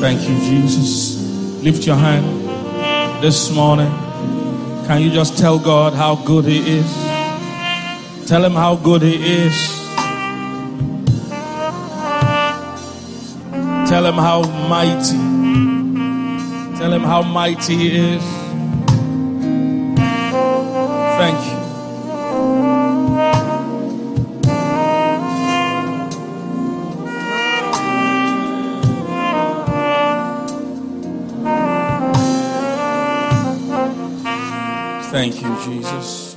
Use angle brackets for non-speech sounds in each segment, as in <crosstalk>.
Thank you, Jesus. Lift your hand this morning. Can you just tell God how good He is? Tell Him how good He is. Tell Him how mighty. Tell Him how mighty He is. Jesus.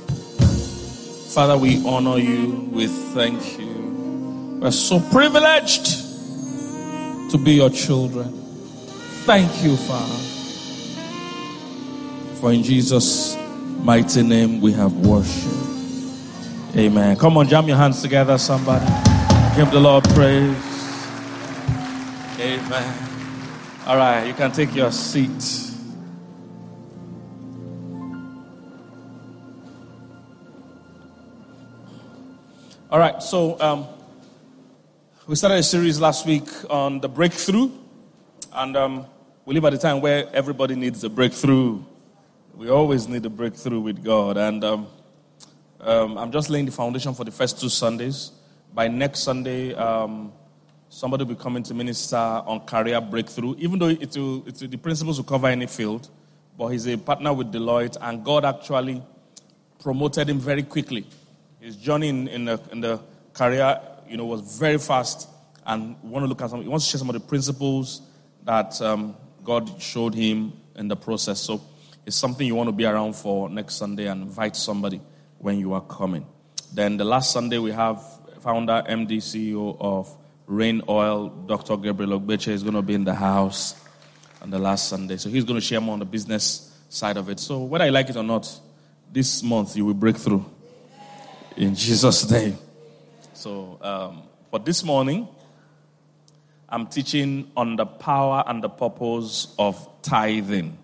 Father, we honor you. We thank you. We're so privileged to be your children. Thank you, Father. For in Jesus' mighty name we have worship. Amen. Come on, jam your hands together, somebody. Give the Lord praise. Amen. All right, you can take your seat. All right, so um, we started a series last week on the breakthrough, and um, we live at a time where everybody needs a breakthrough. We always need a breakthrough with God, and um, um, I'm just laying the foundation for the first two Sundays. By next Sunday, um, somebody will be coming to minister on career breakthrough, even though it will, it will, the principles will cover any field. But he's a partner with Deloitte, and God actually promoted him very quickly. His journey in, in, the, in the career, you know, was very fast, and want to look at some. He wants to share some of the principles that um, God showed him in the process. So it's something you want to be around for next Sunday and invite somebody when you are coming. Then the last Sunday we have founder, MD, CEO of Rain Oil, Dr. Gabriel Ogbechie is going to be in the house on the last Sunday. So he's going to share more on the business side of it. So whether you like it or not, this month you will break through in Jesus' name. So, um, for this morning, I'm teaching on the power and the purpose of tithing.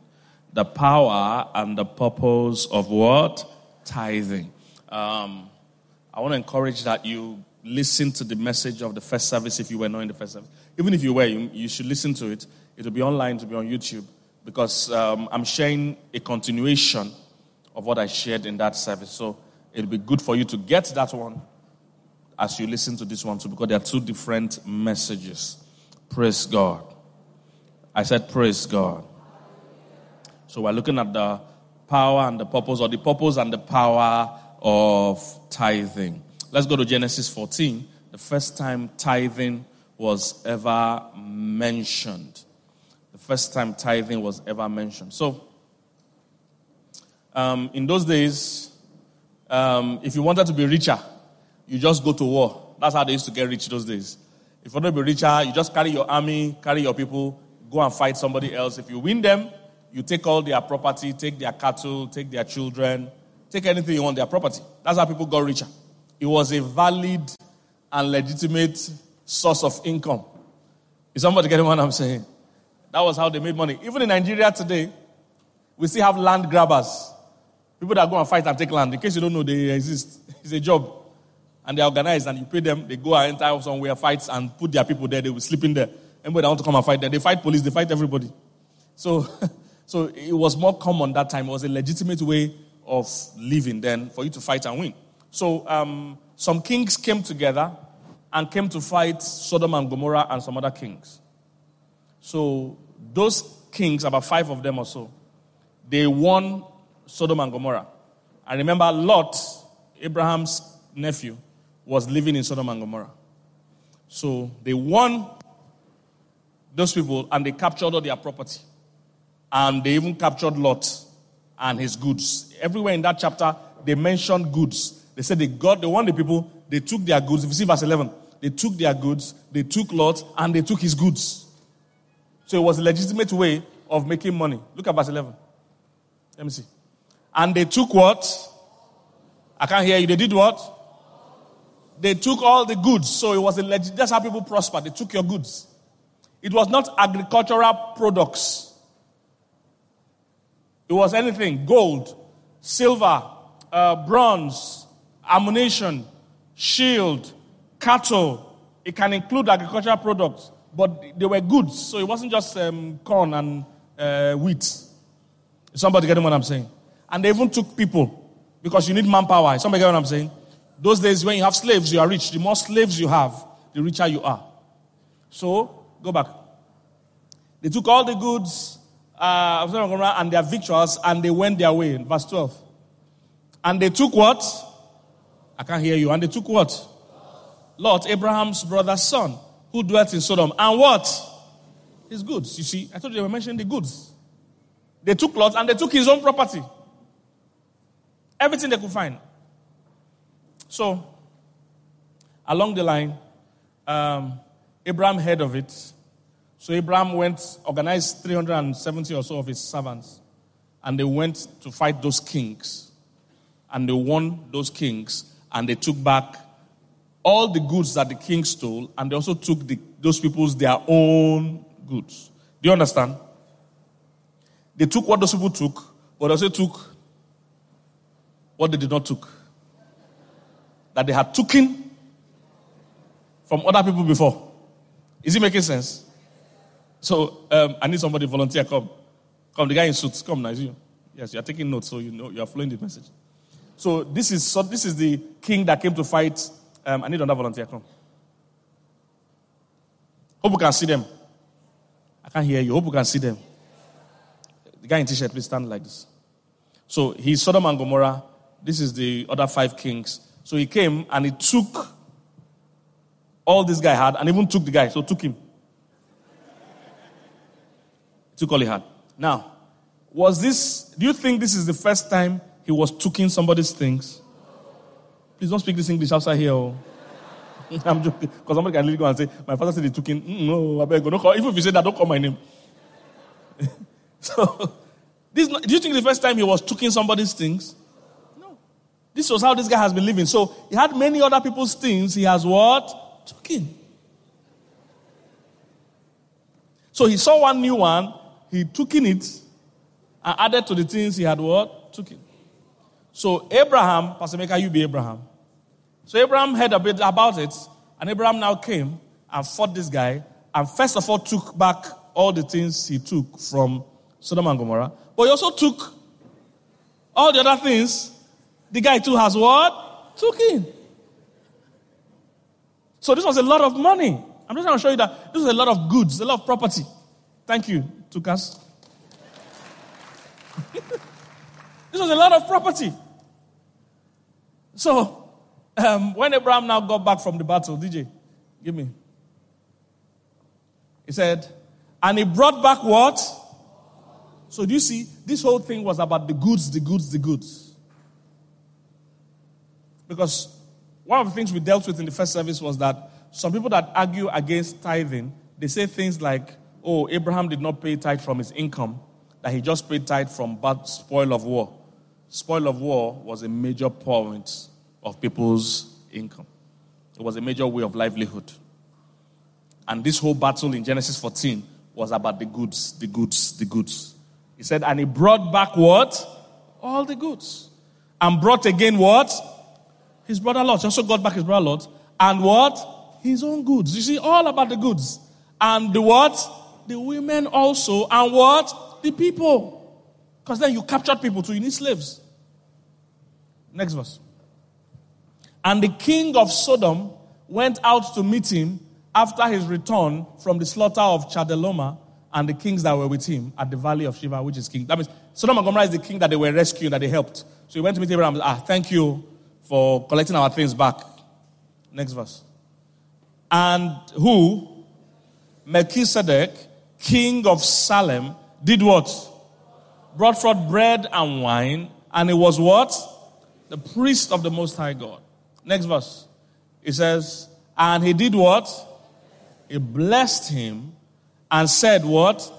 The power and the purpose of what? Tithing. Um, I want to encourage that you listen to the message of the first service if you were not in the first service. Even if you were, you, you should listen to it. It will be online, to be on YouTube, because um, I'm sharing a continuation of what I shared in that service. So, it'll be good for you to get that one as you listen to this one too, because there are two different messages. Praise God. I said, Praise God. So we're looking at the power and the purpose, or the purpose and the power of tithing. Let's go to Genesis 14. The first time tithing was ever mentioned. The first time tithing was ever mentioned. So, um, in those days, um, if you wanted to be richer, you just go to war. That's how they used to get rich those days. If you want to be richer, you just carry your army, carry your people, go and fight somebody else. If you win them, you take all their property, take their cattle, take their children, take anything you want, their property. That's how people got richer. It was a valid and legitimate source of income. Is somebody getting what I'm saying? That was how they made money. Even in Nigeria today, we still have land grabbers. People that go and fight and take land. In case you don't know, they exist. <laughs> It's a job. And they organize and you pay them. They go and enter somewhere, fights, and put their people there. They will sleep in there. Anybody that want to come and fight there, they fight police, they fight everybody. So, <laughs> so it was more common that time. It was a legitimate way of living then for you to fight and win. So um, some kings came together and came to fight Sodom and Gomorrah and some other kings. So those kings, about five of them or so, they won Sodom and Gomorrah. And remember, Lot, Abraham's nephew, was living in Sodom and Gomorrah. So they won those people and they captured all their property. And they even captured Lot and his goods. Everywhere in that chapter, they mentioned goods. They said they got, they won the people, they took their goods. If you see verse 11, they took their goods, they took Lot, and they took his goods. So it was a legitimate way of making money. Look at verse 11. Let me see. And they took what? I can't hear you. They did what? They took all the goods. So it was a legit. That's how people prosper. They took your goods. It was not agricultural products. It was anything gold, silver, uh, bronze, ammunition, shield, cattle. It can include agricultural products. but they were goods. So it wasn't just um, corn and uh, wheat. Somebody getting what I'm saying? And they even took people because you need manpower. Somebody get what I'm saying? Those days when you have slaves, you are rich. The more slaves you have, the richer you are. So, go back. They took all the goods uh, and their victuals and they went their way. Verse 12. And they took what? I can't hear you. And they took what? Lot, Abraham's brother's son, who dwelt in Sodom. And what? His goods. You see, I told you they were mentioning the goods. They took Lot and they took his own property. Everything they could find. So, along the line, um, Abraham heard of it. So Abraham went, organized 370 or so of his servants, and they went to fight those kings. And they won those kings, and they took back all the goods that the king stole, and they also took the, those people's their own goods. Do you understand? They took what those people took, but also took what they did not took. That they had taken from other people before. Is it making sense? So um, I need somebody volunteer. Come, come. The guy in suits. Come now. You. Yes, you are taking notes, so you know you are following the message. So this is so this is the king that came to fight. Um, I need another volunteer. Come. Hope you can see them. I can't hear you. Hope you can see them. The guy in t-shirt, please stand like this. So he's Sodom and Gomorrah. This is the other five kings. So he came and he took all this guy had and even took the guy. So took him. took all he had. Now, was this, do you think this is the first time he was taking somebody's things? Please don't speak this English outside here. Oh. <laughs> I'm joking. Because somebody can literally go and say, My father said he took in. Mm, no, I beg you. Don't call. Even if you say that, don't call my name. <laughs> so, this, do you think the first time he was taking somebody's things? This was how this guy has been living. So, he had many other people's things. He has what? Taken. So, he saw one new one. He took in it and added to the things he had what? Took in. So, Abraham, Pastor Maker, you be Abraham. So Abraham heard a bit about it, and Abraham now came and fought this guy, and first of all took back all the things he took from Sodom and Gomorrah, but he also took all the other things the guy too has what? Took in. So this was a lot of money. I'm just going to show you that this is a lot of goods, a lot of property. Thank you, Tukas. <laughs> this was a lot of property. So um, when Abraham now got back from the battle, DJ, give me. He said, and he brought back what? So do you see, this whole thing was about the goods, the goods, the goods. Because one of the things we dealt with in the first service was that some people that argue against tithing, they say things like, oh, Abraham did not pay tithe from his income, that he just paid tithe from bad spoil of war. Spoil of war was a major point of people's income. It was a major way of livelihood. And this whole battle in Genesis 14 was about the goods, the goods, the goods. He said, and he brought back what? All the goods. And brought again what? His brother Lot. He also got back his brother Lot. And what? His own goods. You see, all about the goods. And the what? The women also. And what? The people. Because then you captured people too. You need slaves. Next verse. And the king of Sodom went out to meet him after his return from the slaughter of Chedorlaomer and the kings that were with him at the valley of Shaveh, which is king. That means Sodom and Gomorrah is the king that they were rescuing, that they helped. So he went to meet Abraham. Ah, thank you for collecting our things back. Next verse. And who? Melchizedek, king of Salem, did what? Brought forth bread and wine, and it was what? The priest of the Most High God. Next verse. It says, And he did what? He blessed him and said, What?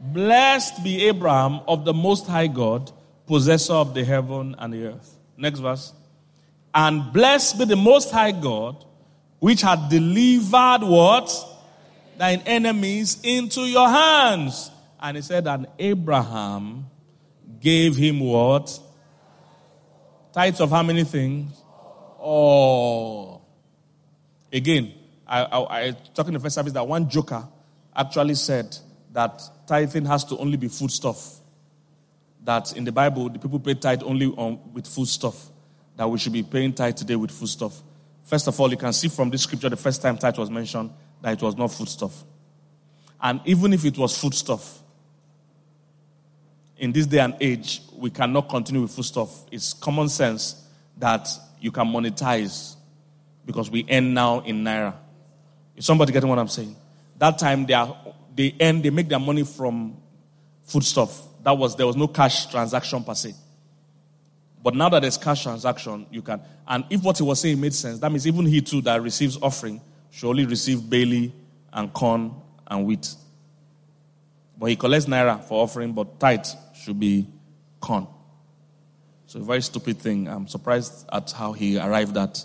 Blessed be Abraham of the Most High God, possessor of the heaven and the earth. Next verse. And blessed be the Most High God, which had delivered what? Thine enemies into your hands. And he said, And Abraham gave him what? Tithes of how many things? Oh. Again, I, I, I talking in the first service that one joker actually said that tithing has to only be foodstuff. That in the Bible, the people pay tithe only on, with foodstuff. That we should be paying tithe today with foodstuff. First of all, you can see from this scripture the first time tithe was mentioned that it was not foodstuff. And even if it was foodstuff, in this day and age, we cannot continue with foodstuff. It's common sense that you can monetize because we end now in naira. Is somebody getting what I'm saying? That time they are they earn, they make their money from foodstuff. That was there was no cash transaction per se. But now that there's cash transaction, you can. And if what he was saying made sense, that means even he too that receives offering should only receive barley and corn and wheat. But he collects naira for offering, but tithe should be corn. So a very stupid thing. I'm surprised at how he arrived at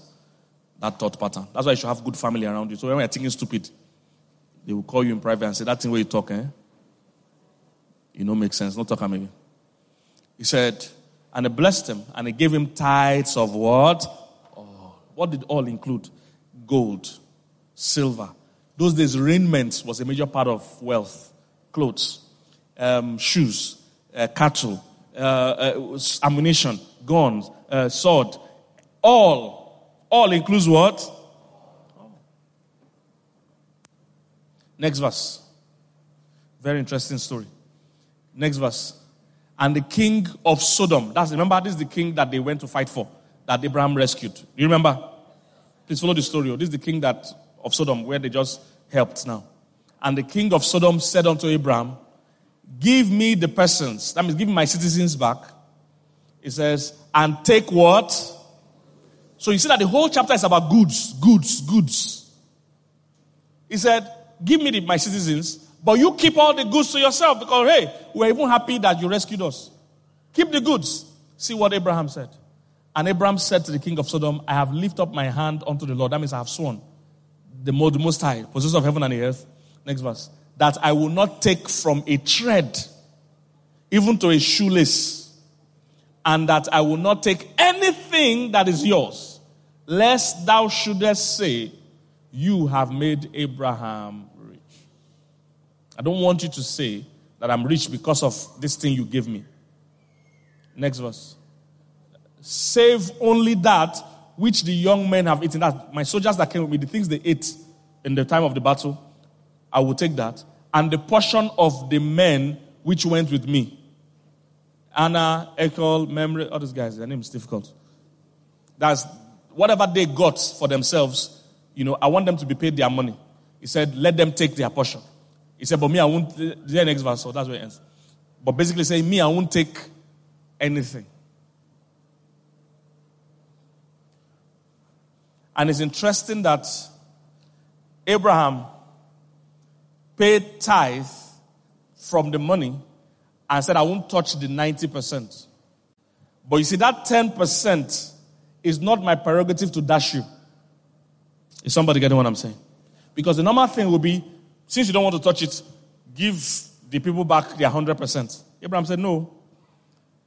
that thought pattern. That's why you should have good family around you. So when you're thinking stupid, they will call you in private and say, That thing where you talk, eh? You know, makes sense. Not talk maybe. He said, and he blessed him, and he gave him tithes of what? What did all include? Gold, silver. Those days, raiment was a major part of wealth. Clothes, um, shoes, uh, cattle, uh, uh, ammunition, guns, uh, sword. All all includes what? Next verse. Very interesting story. Next verse. And the king of Sodom. That's remember, this is the king that they went to fight for, that Abraham rescued. You remember? Please follow the story. This is the king that of Sodom where they just helped now. And the king of Sodom said unto Abraham, Give me the persons, that means give me my citizens back. He says, and take what? So you see that the whole chapter is about goods, goods, goods. He said, Give me the, my citizens, but you keep all the goods to yourself because, hey, we're even happy that you rescued us. Keep the goods. See what Abraham said. And Abraham said to the king of Sodom, I have lifted up my hand unto the Lord. That means I have sworn. The most, high, possessor of heaven and the earth. Next verse. That I will not take from a thread, even to a shoelace, and that I will not take anything that is yours lest thou shouldest say, You have made Abraham. I don't want you to say that I'm rich because of this thing you gave me. Next verse. Save only that which the young men have eaten. That my soldiers that came with me, the things they ate in the time of the battle, I will take that. And the portion of the men which went with me. Aner, Eshcol, Mamre, all those guys, their name is difficult. That's whatever they got for themselves, you know, I want them to be paid their money. He said, let them take their portion. He said, but me, I won't, the next verse, so that's where it ends. But basically saying, me, I won't take anything. And it's interesting that Abraham paid tithe from the money and said, I won't touch the 90%. But you see, that 10% is not my prerogative to dash you. Is somebody getting what I'm saying? Because the normal thing would be, since you don't want to touch it, give the people back their 100%. Abraham said, No.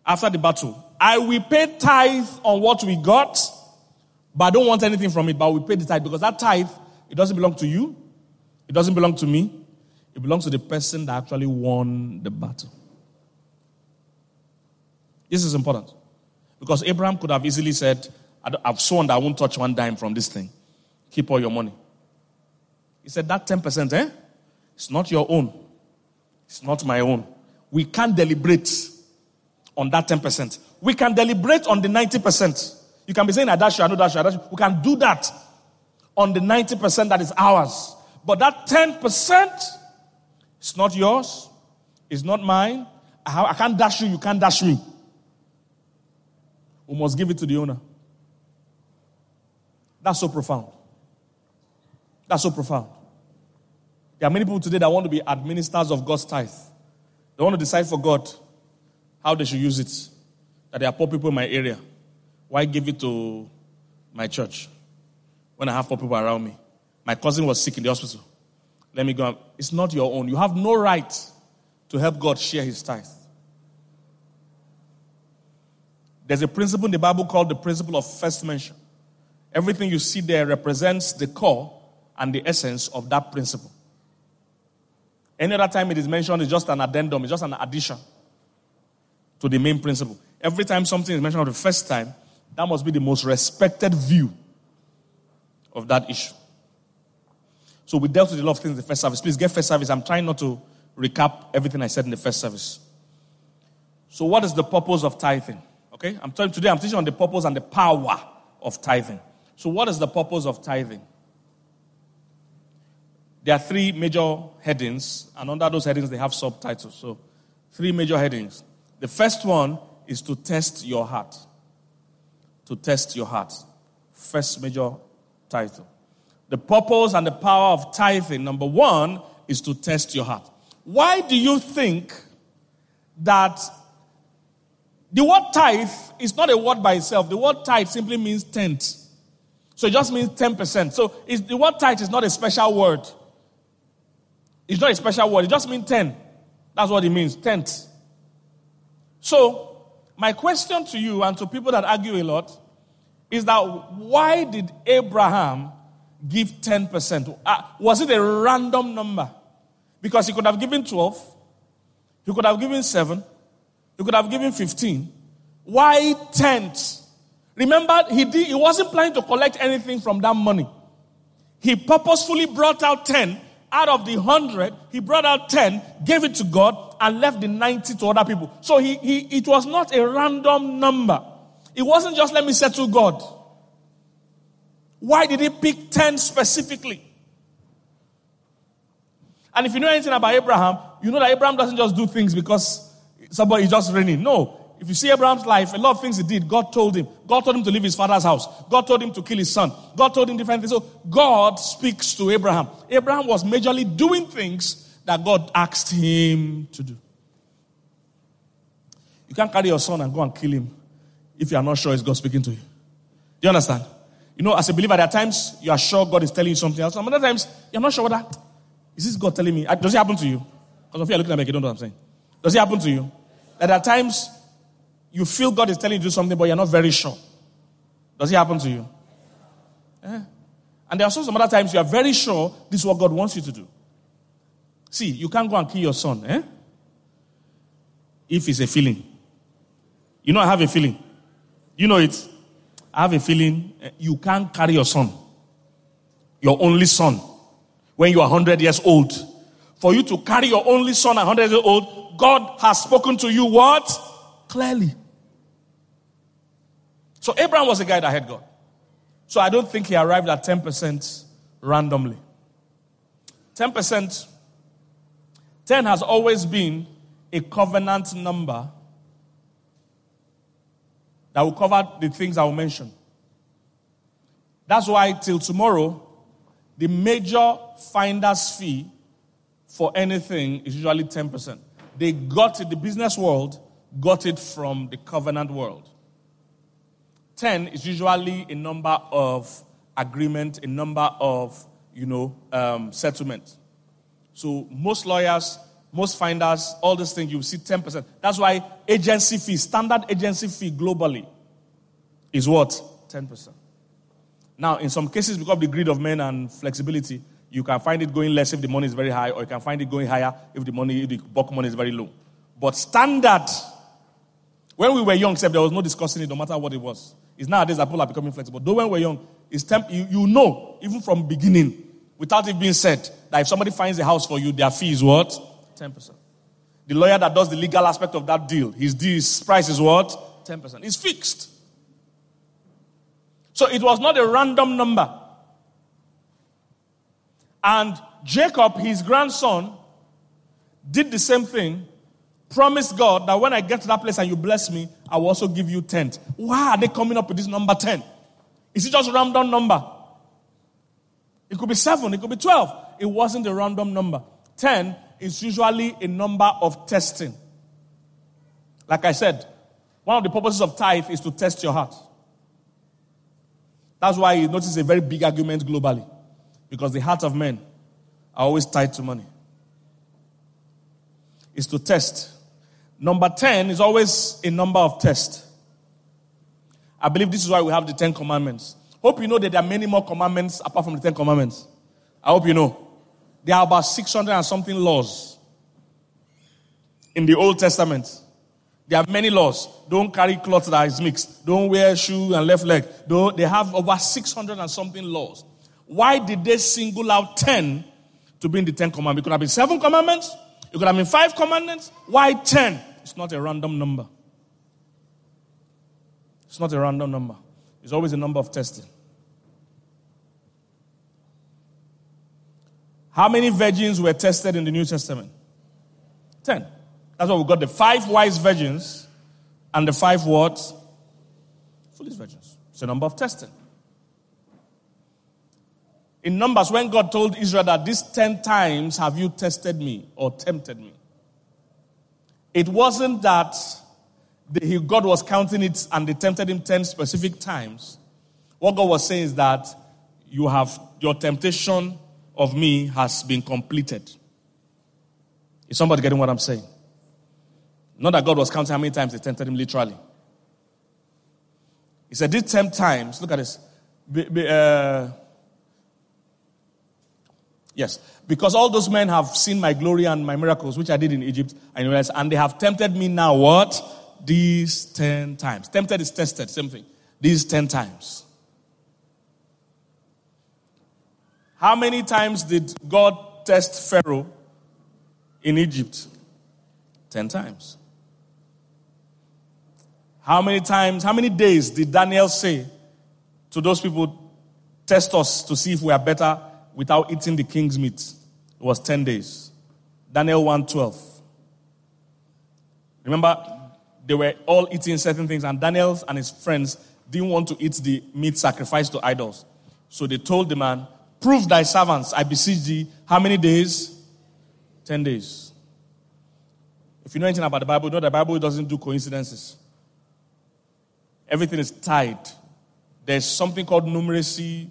After the battle, I will pay tithe on what we got, but I don't want anything from it, but we pay the tithe because that tithe, it doesn't belong to you, it doesn't belong to me, it belongs to the person that actually won the battle. This is important. Because Abraham could have easily said, I've sworn that I won't touch one dime from this thing. Keep all your money. He said, That 10%, eh? It's not your own. It's not my own. We can't deliberate on that 10%. We can deliberate on the 90%. You can be saying, I dash you, I know dash you, I dash you. We can do that on the 90% that is ours. But that 10%, it's not yours. It's not mine. I can't dash you, you can't dash me. We must give it to the owner. That's so profound. That's so profound. There are many people today that want to be administrators of God's tithe. They want to decide for God how they should use it. That there are poor people in my area. Why give it to my church when I have poor people around me? My cousin was sick in the hospital. Let me go. It's not your own. You have no right to help God share his tithe. There's a principle in the Bible called the principle of first mention. Everything you see there represents the core and the essence of that principle. Any other time it is mentioned, it's just an addendum, it's just an addition to the main principle. Every time something is mentioned for the first time, that must be the most respected view of that issue. So we dealt with a lot of things in the first service. Please get first service. I'm trying not to recap everything I said in the first service. So, what is the purpose of tithing? Okay, I'm telling today I'm teaching on the purpose and the power of tithing. So, what is the purpose of tithing? There are three major headings, and under those headings, they have subtitles. So, three major headings. The first one is to test your heart. To test your heart. First major title. The purpose and the power of tithing, number one, is to test your heart. Why do you think that the word tithe is not a word by itself? The word tithe simply means tenth. So it just means 10%. So the word tithe is not a special word. It's not a special word. It just means 10. That's what it means, tenth. So, my question to you and to people that argue a lot is that why did Abraham give 10%? Uh, was it a random number? Because he could have given 12, he could have given 7, he could have given 15. Why 10th? Remember, he, did, he wasn't planning to collect anything from that money. He purposefully brought out 10. Out of the 100, he brought out 10, gave it to God, and left the 90 to other people. So he, he, it was not a random number. It wasn't just let me settle God. Why did he pick 10 specifically? And if you know anything about Abraham, you know that Abraham doesn't just do things because somebody is just raining. No. If you see Abraham's life, a lot of things he did, God told him. God told him to leave his father's house. God told him to kill his son. God told him different things. So God speaks to Abraham. Abraham was majorly doing things that God asked him to do. You can't carry your son and go and kill him if you are not sure it's God speaking to you. Do you understand? You know, as a believer, there are times you are sure God is telling you something else. Some other times you're not sure whether is this God telling me. Does it happen to you? Because of you are looking at me, you don't know what I'm saying. Does it happen to you? That there are times you feel God is telling you to do something, but you're not very sure. Does it happen to you? Yeah. And there are also some other times you are very sure this is what God wants you to do. See, you can't go and kill your son, eh? If it's a feeling. You know, I have a feeling. You know it. I have a feeling eh, you can't carry your son, your only son, when you are 100 years old. For you to carry your only son 100 years old, God has spoken to you what? Clearly. So Abraham was a guy that had God. So I don't think he arrived at 10% randomly. 10%, 10 has always been a covenant number that will cover the things I will mention. That's why, till tomorrow, the major finder's fee for anything is usually 10%. They got it, the business world got it from the covenant world. 10 is usually a number of agreement, a number of, you know, um, settlement. So most lawyers most finders, all these things, you see 10%. That's why agency fee, standard agency fee globally is what? 10%. Now, in some cases, because of the greed of men and flexibility, you can find it going less if the money is very high, or you can find it going higher if the money, if the bulk money is very low. But standard, when we were young, except there was no discussing it, no matter what it was. It's nowadays that people are becoming flexible. Though when we're young, it's temp- you, you know, even from beginning, without it being said, that if somebody finds a house for you, their fee is what? 10%. The lawyer that does the legal aspect of that deal, his, his price is what? 10%. It's fixed. So it was not a random number. And Jacob, his grandson, did the same thing, promised God that when I get to that place and you bless me, I will also give you 10. Why are they coming up with this number 10? Is it just a random number? It could be 7, it could be 12. It wasn't a random number. 10 is usually a number of testing. Like I said, one of the purposes of tithe is to test your heart. That's why you notice a very big argument globally. Because the heart of men are always tied to money. Is to test. Number 10 is always a number of tests. I believe this is why we have the Ten Commandments. Hope you know that there are many more commandments apart from the Ten Commandments. I hope you know. There are about 600 and something laws in the Old Testament. There are many laws. Don't carry clothes that is mixed. Don't wear shoe and left leg. Don't, they have over 600 and something laws. Why did they single out 10 to be in the 10 commandments? It could have been seven commandments. It could have been five commandments. Why 10? It's not a random number. It's not a random number. It's always a number of testing. How many virgins were tested in the New Testament? Ten. That's why we got the five wise virgins and the five what? Foolish virgins. It's a number of testing. In Numbers, when God told Israel that these ten times have you tested me or tempted me, it wasn't that the, God was counting it and they tempted him ten specific times. What God was saying is that you have your temptation of me has been completed. Is somebody getting what I'm saying? Not that God was counting how many times they tempted him literally. He said, These 10 times, look at this. Be, be, uh, yes, because all those men have seen my glory and my miracles, which I did in Egypt, and, and they have tempted me now, what? These 10 times. Tempted is tested, same thing. These 10 times. How many times did God test Pharaoh in Egypt? 10 times. How many times, how many days did Daniel say to those people, test us to see if we are better without eating the king's meat? It was 10 days. Daniel 1:12. Remember, they were all eating certain things, and Daniel and his friends didn't want to eat the meat sacrificed to idols. So they told the man, Prove thy servants, I beseech thee, how many days? 10 days. If you know anything about the Bible, you know the Bible doesn't do coincidences. Everything is tied. There's something called numeracy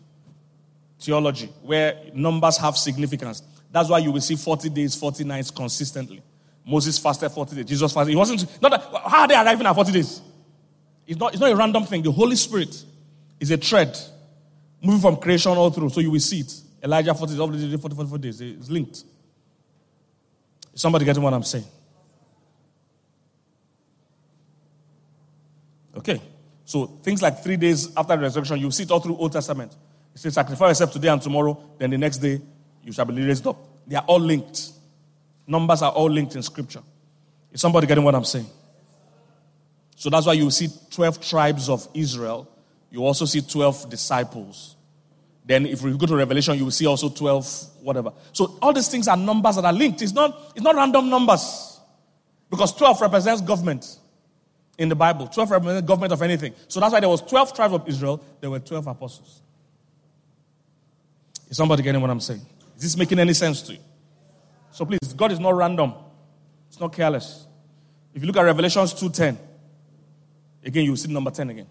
theology, where numbers have significance. That's why you will see 40 days, 40 nights consistently. Moses fasted 40 days. Jesus fasted. It wasn't not that, how are they arriving at 40 days? It's not, it's not a random thing. The Holy Spirit is a thread moving from creation all through. So you will see it. Elijah 40 days, 40, 44 days. It's linked. Is somebody getting what I'm saying? Okay. So things like three days after the resurrection, you see it all through Old Testament. It says, sacrifice yourself today and tomorrow, then the next day you shall be raised up. They are all linked. Numbers are all linked in scripture. Is somebody getting what I'm saying? So that's why you see 12 tribes of Israel. You also see 12 disciples. Then if we go to Revelation, you will see also 12, whatever. So all these things are numbers that are linked. It's not, it's not random numbers. Because 12 represents government in the Bible. 12 represents government of anything. So that's why there was 12 tribes of Israel. There were 12 apostles. Is somebody getting what I'm saying? Is this making any sense to you? So please, God is not random. It's not careless. If you look at Revelations 2.10, again, you see number 10 again.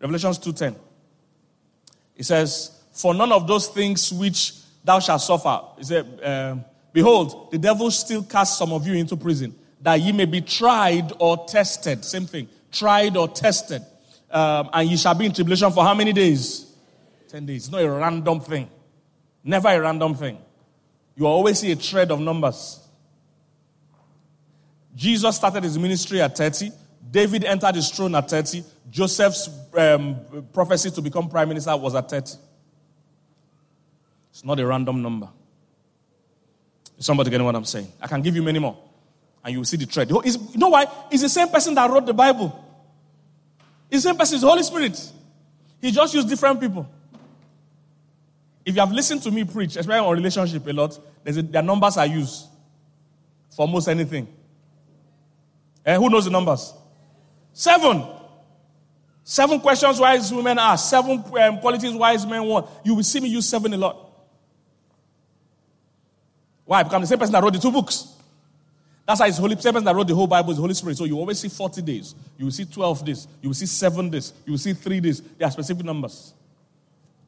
Revelations 2.10. It says, For none of those things which thou shalt suffer. It said, uh, Behold, the devil still casts some of you into prison, that ye may be tried or tested. Same thing. Tried or tested. Um, and ye shall be in tribulation for how many days? Ten days. It's not a random thing. Never a random thing. You always see a thread of numbers. Jesus started his ministry at 30. David entered his throne at 30. Joseph's um, prophecy to become prime minister was at 30. It's not a random number. Is somebody getting what I'm saying? I can give you many more. And you will see the thread. You know why? It's the same person that wrote the Bible. It's the same person, it's the Holy Spirit. He just used different people. If you have listened to me preach, especially on relationship a lot, there's a, their numbers are used for most anything. And eh, who knows the numbers? Seven. Seven questions wise women ask. Seven um, qualities wise men want. You will see me use seven a lot. Why? Because I'm the same person that wrote the two books. That's why it's Holy same person that wrote the whole Bible is the Holy Spirit. So you always see 40 days. You will see 12 days. You will see 7 days. You will see 3 days. There are specific numbers.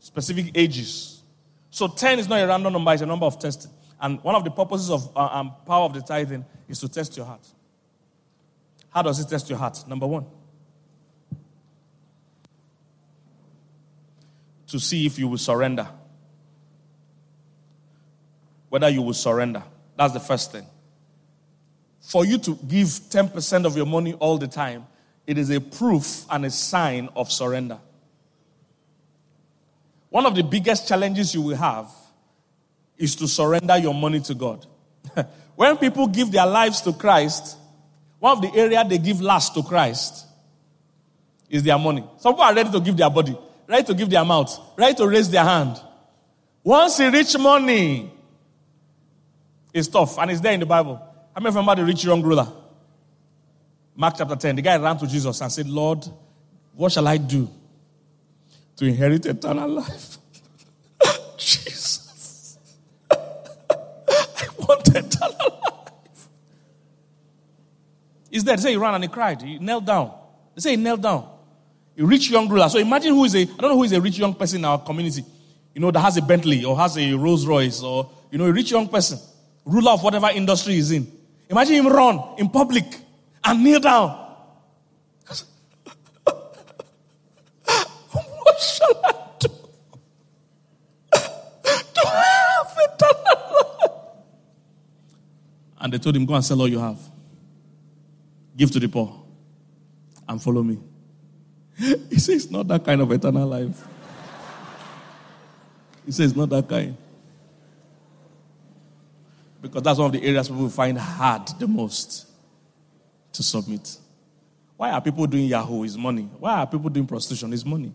Specific ages. So 10 is not a random number, it's a number of testing. And one of the purposes of uh, um, power of the tithing is to test your heart. How does it test your heart? Number one, to see if you will surrender. whether you will surrender. That's the first thing. For you to give 10% of your money all the time, it is a proof and a sign of surrender. One of the biggest challenges you will have is to surrender your money to God. <laughs> when people give their lives to Christ, one of the areas they give last to Christ is their money. Some people are ready to give their body, ready to give their mouth, ready to raise their hand. Once you reach money, it's tough, and it's there in the Bible. How many remember the rich young ruler? Mark chapter 10. The guy ran to Jesus and said, Lord, what shall I do to inherit eternal life? <laughs> Jesus. <laughs> I want eternal life. He's there. They say he ran and he cried. He knelt down. They say he knelt down. A rich young ruler. So imagine who is a, I don't know who is a rich young person in our community, you know, that has a Bentley or has a Rolls Royce or, you know, a rich young person, ruler of whatever industry he's in. Imagine him run in public and kneel down. what shall I do? Do I have eternal life? And they told him, Go and sell all you have. Give to the poor and follow me. <laughs> He says, It's not that kind of eternal life. He says, It's not that kind. Because that's one of the areas people find hard the most to submit. Why are people doing Yahoo? Is money. Why are people doing prostitution? Is money.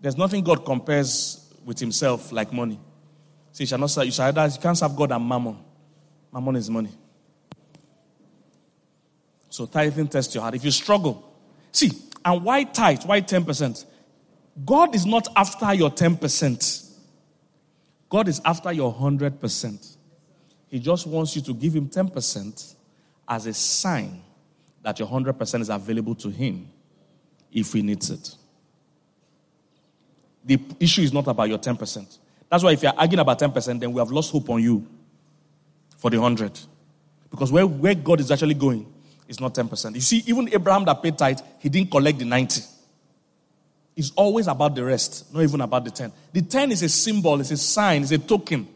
There's nothing God compares with Himself like money. See, you shall not you shall you can't serve God and mammon. Mammon is money. So tithing test your heart. If you struggle, see, and why tithe? Why 10%? God is not after your 10%. God is after your 100%. He just wants you to give Him 10% as a sign that your 100% is available to Him if He needs it. The issue is not about your 10%. That's why if you're arguing about 10%, then we have lost hope on you for the 100. Because where, where God is actually going is not 10%. You see, even Abraham that paid tithe, he didn't collect the 90. It's always about the rest, not even about the 10. The 10 is a symbol, it's a sign, it's a token.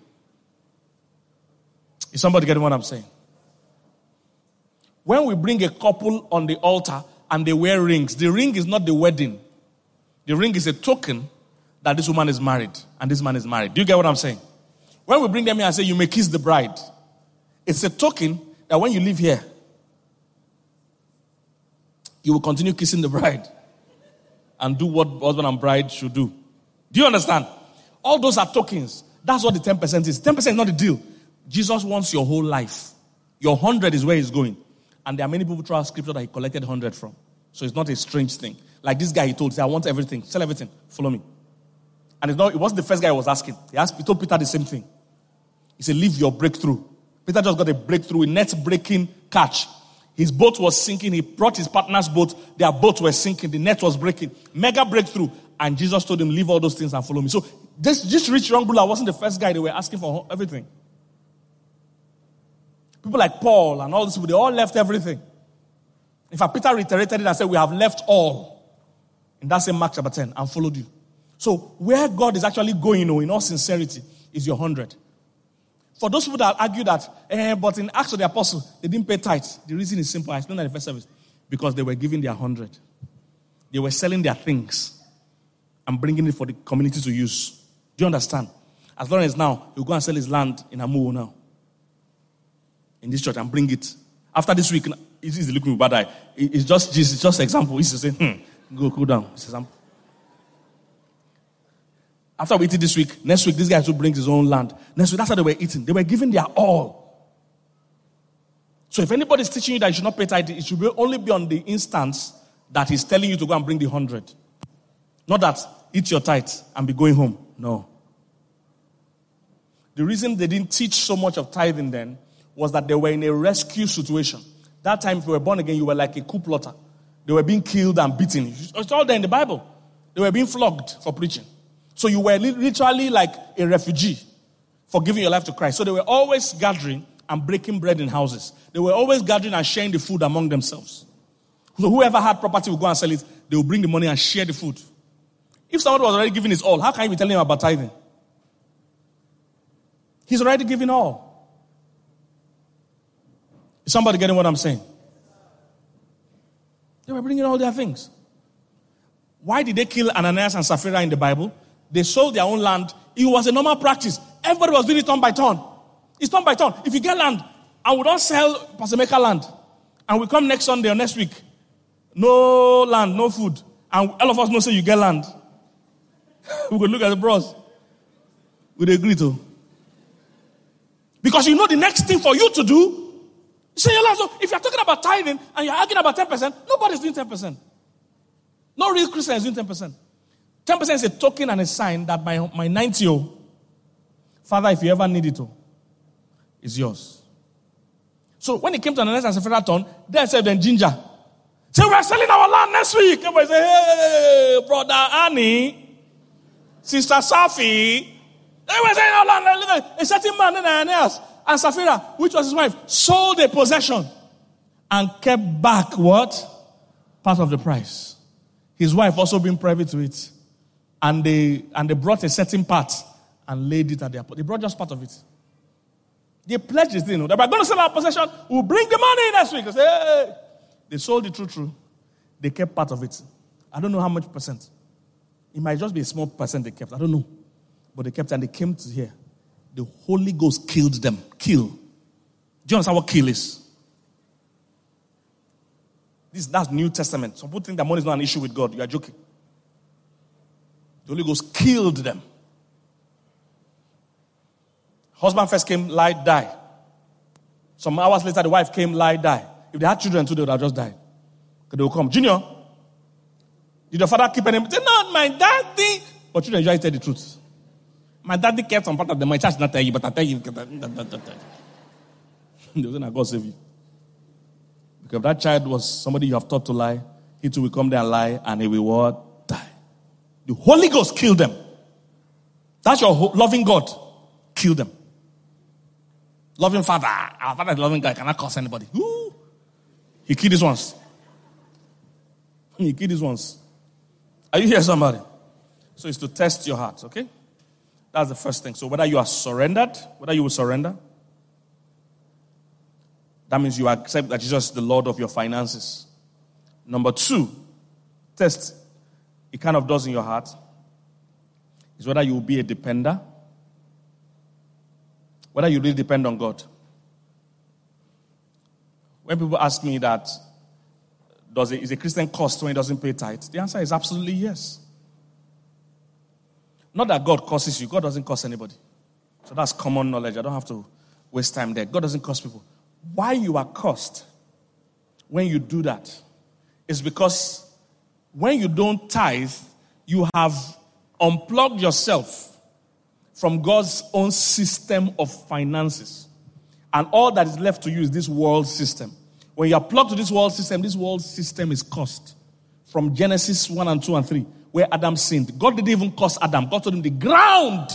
Is somebody getting what I'm saying? When we bring a couple on the altar and they wear rings, the ring is not the wedding. The ring is a token that this woman is married and this man is married. Do you get what I'm saying? When we bring them here and say, You may kiss the bride, it's a token that when you leave here, you will continue kissing the bride and do what husband and bride should do. Do you understand? All those are tokens. That's what the 10% is. 10% is not the deal. Jesus wants your whole life. Your 100 is where he's going. And there are many people throughout scripture that he collected 100 from. So it's not a strange thing. Like this guy, he told, say, I want everything. Sell everything. Follow me. And it's not, it wasn't the first guy I was asking. He asked, he told Peter the same thing. He said, leave your breakthrough. Peter just got a breakthrough, a net breaking catch. His boat was sinking. He brought his partner's boat. Their boat was sinking. The net was breaking. Mega breakthrough. And Jesus told him, leave all those things and follow me. So this, this rich young ruler wasn't the first guy they were asking for everything. People like Paul and all these people, they all left everything. In fact, Peter reiterated it and said, We have left all. And that's in Mark chapter 10 and followed you. So, where God is actually going, you know, in all sincerity, is your hundred. For those people that argue that, eh, but in Acts of the Apostle, they didn't pay tithes. The reason is simple. I explained that in the first service. Because they were giving their hundred. They were selling their things and bringing it for the community to use. Do you understand? As long as now, he'll go and sell his land in Amu now. In this church and bring it. After this week, he's looking with bad eye. It's just, it's just example. He's just saying, hmm, go cool down. It's example. After we eat it this week, next week, this guy too brings his own land. Next week, that's how they were eating. They were giving their all. So if anybody's teaching you that you should not pay tithe, it should only be on the instance that he's telling you to go and bring the hundred. Not that eat your tithe and be going home. No. The reason they didn't teach so much of tithing then was that they were in a rescue situation. That time, if you were born again, you were like a coup plotter. They were being killed and beaten. It's all there in the Bible. They were being flogged for preaching. So you were literally like a refugee for giving your life to Christ. So they were always gathering and breaking bread in houses. They were always gathering and sharing the food among themselves. So whoever had property would go and sell it. They would bring the money and share the food. If someone was already giving his all, how can you be telling him about tithing? He's already giving all. Is somebody getting what I'm saying? They were bringing all their things. Why did they kill Ananias and Sapphira in the Bible? They sold their own land. It was a normal practice. Everybody was doing it turn by turn. It's turn by turn. If you get land, and we don't sell Pastor land, and we come next Sunday or next week, no land, no food, and all of us know say you get land. <laughs> we could look at the bros. We'd agree to. Oh. Because you know the next thing for you to do. So if you're talking about tithing and you're arguing about 10%, nobody's doing 10%. No real Christian is doing 10%. 10% is a token and a sign that my, my 90 year Father, if you ever need it, oh, it's yours. So when it came to Ananias and Sapphira turn, they said, then ginger. Say, we're selling our land next week. Everybody say, hey, brother Annie, sister Safi. They were saying our land. A certain man, named Ananias and Sapphira, which was his wife, sold a possession and kept back what? Part of the price. His wife also being privy to it. And they, and they brought a certain part and laid it at their They brought just part of it. They pledged this thing. You know, they're going to sell our possession. We'll bring the money next week. They say, hey. They sold it true, true. They kept part of it. I don't know how much percent. It might just be a small percent they kept. I don't know. But they kept and they came to here. The Holy Ghost killed them. Kill. Do you understand what kill is? This, that's New Testament. Some people think that money is not an issue with God. You are joking. The Holy Ghost killed them. Husband first came, lied, die. Some hours later, the wife came, lied, die. If they had children too, they would have just died. Because they will come. Junior, did your father keep any? Say, no, my daddy. But children usually tell the truth. My daddy kept some part of the money. Church not tell you, but I tell you. <laughs> they will say, God save you. Because if that child was somebody you have taught to lie, he too will come there and lie, and he will what? The Holy Ghost killed them. That's your loving God. Kill them. Loving father. Our father is loving guy. Cannot curse anybody. Ooh. He killed these ones. He killed these ones. Are you here, somebody? So it's to test your heart, okay? That's the first thing. So whether you are surrendered, whether you will surrender, that means you accept that Jesus is the Lord of your finances. Number two, test it kind of does in your heart is whether you will be a depender whether you really depend on God. When people ask me that, does it, is a Christian cost when he doesn't pay tithe? The answer is absolutely yes. Not that God curses you, God doesn't curse anybody. So that's common knowledge. I don't have to waste time there. God doesn't curse people. Why you are cursed when you do that is because when you don't tithe, you have unplugged yourself from God's own system of finances. And all that is left to you is this world system. When you are plugged to this world system, this world system is cursed. From Genesis 1 and 2 and 3, where Adam sinned. God didn't even curse Adam. God told him the ground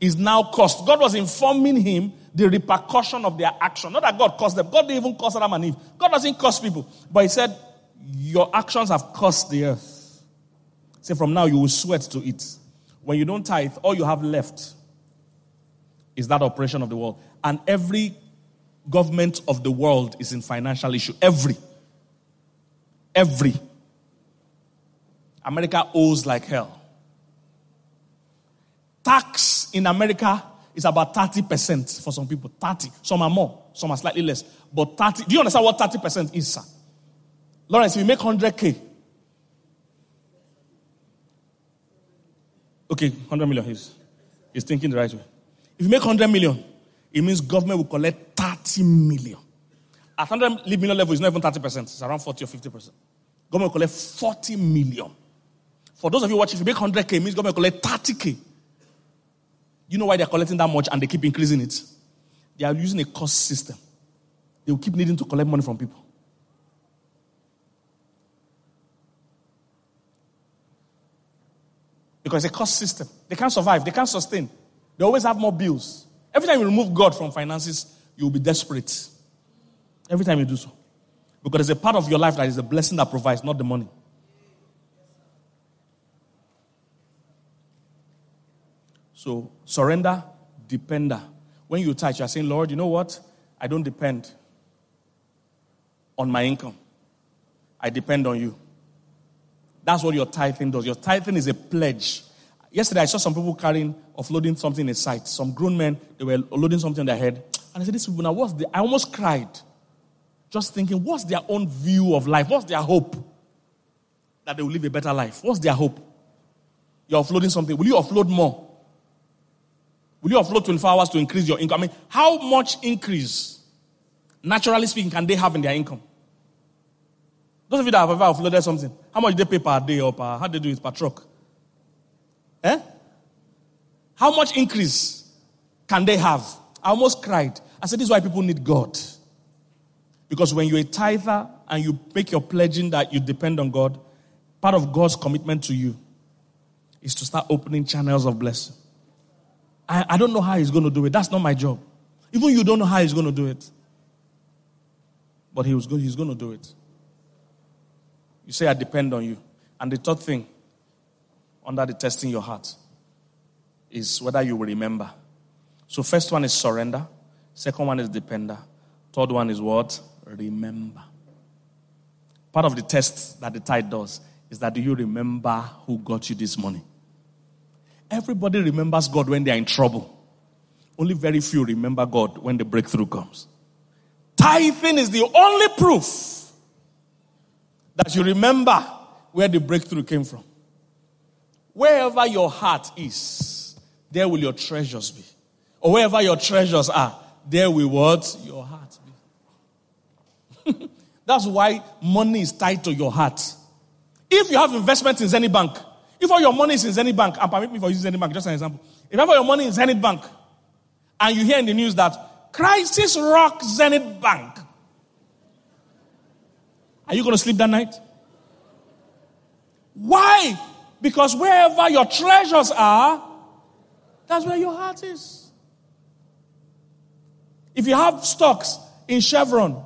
is now cursed. God was informing him the repercussion of their action. Not that God cursed them. God didn't even curse Adam and Eve. God doesn't curse people. But he said, Your actions have cursed the earth. Say, from now you will sweat to eat. When you don't tithe, all you have left is that operation of the world. And every government of the world is in financial issue. Every. Every. America owes like hell. Tax in America is about 30% for some people. 30. Some are more, some are slightly less. But 30. Do you understand what 30% is, sir? Lawrence, if you make 100K, Okay, 100 million. He's, he's thinking the right way. If you make 100 million, it means government will collect 30 million. At 100 million level, it's not even 30%, it's around 40 or 50%. Government will collect 40 million. For those of you watching, if you make 100K, it means government will collect 30K. You know why they're collecting that much and they keep increasing it? They are using a cost system. They will keep needing to collect money from people. Because it's a cost system. They can't survive, they can't sustain. They always have more bills. Every time you remove God from finances, you'll be desperate. Every time you do so. Because there's a part of your life that is the blessing that provides, not the money. So surrender, depender. When you tithe, you are saying, Lord, you know what? I don't depend on my income. I depend on you. That's what your tithing does. Your tithing is a pledge. Yesterday, I saw some people carrying, offloading something in a site. Some grown men, they were loading something on their head. And I said, These people, now what's the. I almost cried. Just thinking, what's their own view of life? What's their hope? That they will live a better life. What's their hope? You're offloading something. Will you offload more? Will you offload 24 hours to increase your income? I mean, how much increase, naturally speaking, can they have in their income? Those of you that have ever offloaded something, how much they pay per day or per, how they do it per truck? Eh? How much increase can they have? I almost cried. I said, this is why people need God. Because when you're a tither and you make your pledging that you depend on God, part of God's commitment to you is to start opening channels of blessing. I, I don't know how he's going to do it. That's not my job. Even you don't know how he's going to do it. But he was good, he's going to do it. You say, I depend on you. And the third thing, under the testing your heart, is whether you will remember. So, first one is surrender. Second one is depender. Third one is what? Remember. Part of the test that the tithe does is that do you remember who got you this money? Everybody remembers God when they are in trouble. Only very few remember God when the breakthrough comes. Tithing is the only proof that you remember where the breakthrough came from. Wherever your heart is, there will your treasures be. Or wherever your treasures are, there will what? Your heart be. <laughs> That's why money is tied to your heart. If you have investment in Zenith Bank, if all your money is in Zenith Bank, and permit me for using Zenith Bank, just an example. If all your money is Zenith Bank, and you hear in the news that crisis rocks Zenith Bank, are you going to sleep that night? Why? Because wherever your treasures are, that's where your heart is. If you have stocks in Chevron,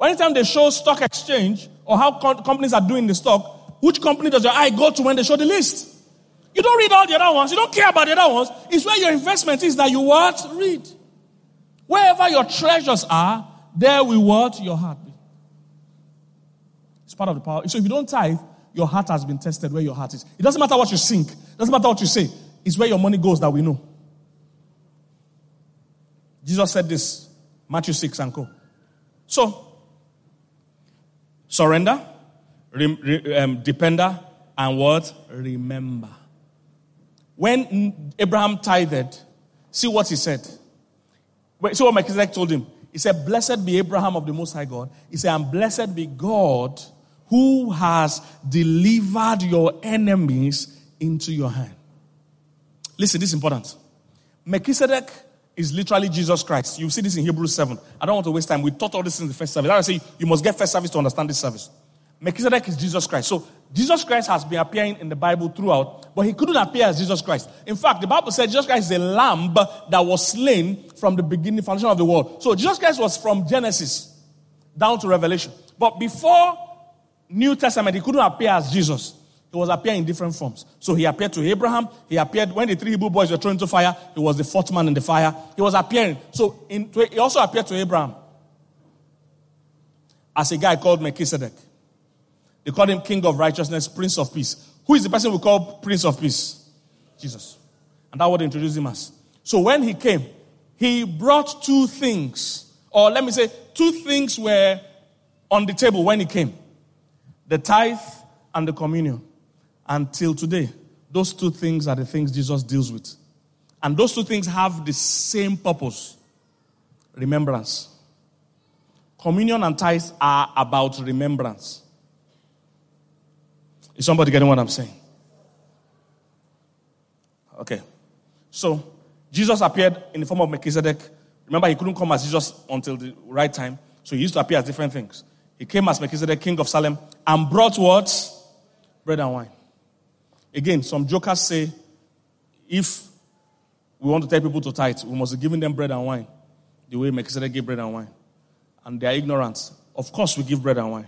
anytime they show stock exchange or how companies are doing the stock, which company does your eye go to when they show the list? You don't read all the other ones. You don't care about the other ones. It's where your investment is that you what? Read. Wherever your treasures are, there will what? Your heart be. It's part of the power. So if you don't tithe, your heart has been tested where your heart is. It doesn't matter what you think. It doesn't matter what you say. It's where your money goes that we know. Jesus said this, Matthew 6 and co. So, surrender, um, depender, and what? Remember. When Abraham tithed, see what he said. See what Melchizedek told him. He said, Blessed be Abraham of the Most High God. He said, And blessed be God who has delivered your enemies into your hand. Listen, this is important. Melchizedek is literally Jesus Christ. You see this in Hebrews 7. I don't want to waste time. We taught all this in the first service. I say you must get first service to understand this service. Melchizedek is Jesus Christ. So Jesus Christ has been appearing in the Bible throughout, but he couldn't appear as Jesus Christ. In fact, the Bible said Jesus Christ is a lamb that was slain from the beginning, foundation of the world. So Jesus Christ was from Genesis down to Revelation. But before New Testament, he couldn't appear as Jesus. He was appearing in different forms. So he appeared to Abraham. He appeared when the three Hebrew boys were thrown into fire. He was the fourth man in the fire. He was appearing. So in, he also appeared to Abraham as a guy called Melchizedek. They called him King of Righteousness, Prince of Peace. Who is the person we call Prince of Peace? Jesus. And that would introduce him as. So when he came, he brought two things, or let me say, two things were on the table when he came the tithe and the communion. Until today, those two things are the things Jesus deals with. And those two things have the same purpose remembrance. Communion and tithe are about remembrance. Is somebody getting what I'm saying? Okay. So, Jesus appeared in the form of Melchizedek. Remember, he couldn't come as Jesus until the right time. So, he used to appear as different things. He came as Melchizedek, king of Salem, and brought what? Bread and wine. Again, some jokers say if we want to tell people to tithe, we must be giving them bread and wine the way Melchizedek gave bread and wine. And they are ignorant. Of course, we give bread and wine.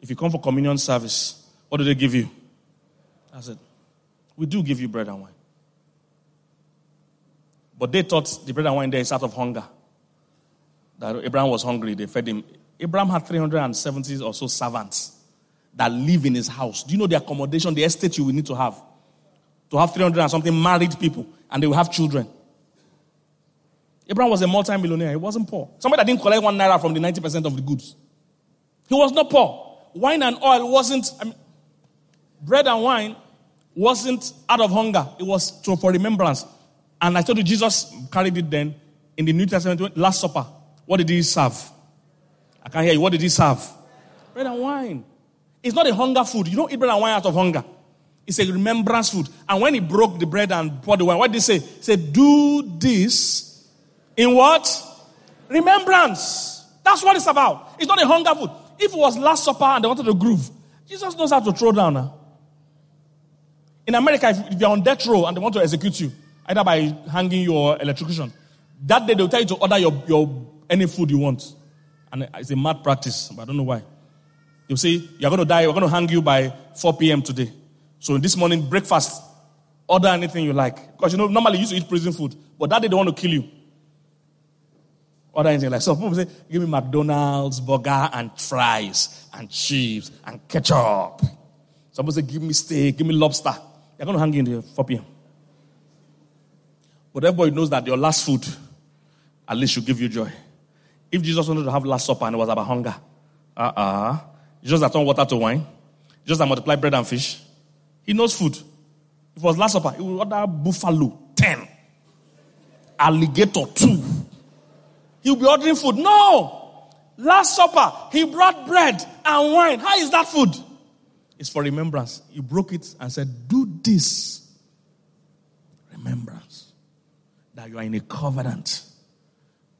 If you come for communion service, what do they give you? I said, We do give you bread and wine. But they thought the bread and wine there is out of hunger. That Abraham was hungry, they fed him. Abraham had 370 or so servants that live in his house. Do you know the accommodation, the estate you will need to have? To have 300 and something married people, and they will have children. Abraham was a multi-millionaire. He wasn't poor. Somebody that didn't collect one naira from the 90% of the goods. He was not poor. Wine and oil wasn't, I mean, bread and wine wasn't out of hunger. It was to, for remembrance. And I told you Jesus carried it then in the New Testament, Last Supper. What did he serve? I can't hear you. What did he serve? Bread and wine. It's not a hunger food. You don't eat bread and wine out of hunger. It's a remembrance food. And when he broke the bread and poured the wine, what did he say? He said, Do this in what? Remembrance. That's what it's about. It's not a hunger food. If it was Last Supper and they wanted to groove, Jesus knows how to throw down. In America, if you're on death row and they want to execute you, either by hanging you or electrocution, that day they'll tell you to order your, your any food you want. And it's a mad practice, but I don't know why. They'll say, You're going to die, we're going to hang you by 4 p.m. today. So in this morning, breakfast, order anything you like. Because you know, normally you used to eat prison food, but that day they don't want to kill you. Order anything like so. People say, Give me McDonald's burger and fries and chips and ketchup. Some people say, Give me steak, give me lobster. They're going to hang you in the 4 p.m. But everybody knows that your last food at least should give you joy. If Jesus wanted to have Last Supper and it was about hunger, uh uh-uh. uh, Jesus that turned water to wine, Jesus that multiplied bread and fish, he knows food. If it was Last Supper, he would order buffalo, 10, alligator, 2. He'll be ordering food. No! Last Supper, he brought bread and wine. How is that food? It's for remembrance. He broke it and said, Do this. Remembrance. That you are in a covenant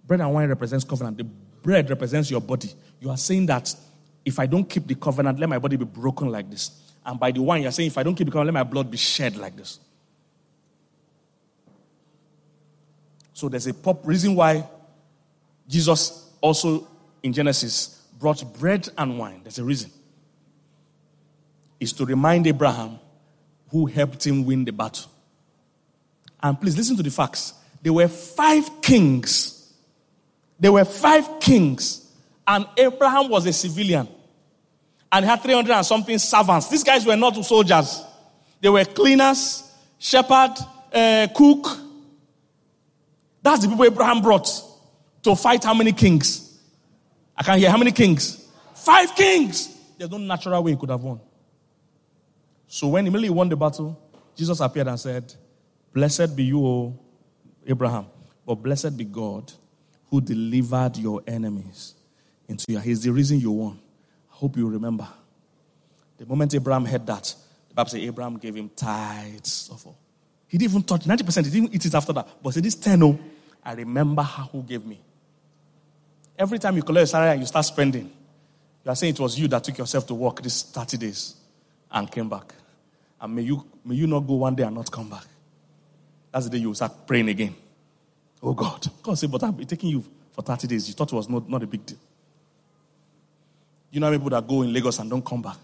Bread and wine represents covenant. The bread represents your body. You are saying that if I don't keep the covenant, let my body be broken like this. And by the wine, you're saying if I don't keep the covenant, let my blood be shed like this. So there's a pop reason why Jesus also in Genesis brought bread and wine. There's a reason. Is to remind Abraham who helped him win the battle. And please listen to the facts. There were five kings there were five kings, and Abraham was a civilian. And he had 300 and something servants. These guys were not soldiers, they were cleaners, shepherd, uh, cook. That's the people Abraham brought to fight how many kings? I can't hear how many kings? Five kings. There's no natural way he could have won. So when immediately won the battle, Jesus appeared and said, Blessed be you, O Abraham, but blessed be God who delivered your enemies into your He's the reason you won. I hope you remember. The moment Abraham heard that, the Bible says Abraham gave him tithes of all. He didn't even touch 90%, he didn't eat it after that. But say this 10, oh, I remember who gave me. Every time you collect a salary and you start spending, you are saying it was you that took yourself to work these 30 days and came back. And may you, may you not go one day and not come back. That's the day you start praying again. Oh God. God said, but I've been taking you for 30 days. You thought it was not, not a big deal. You know people that go in Lagos and don't come back.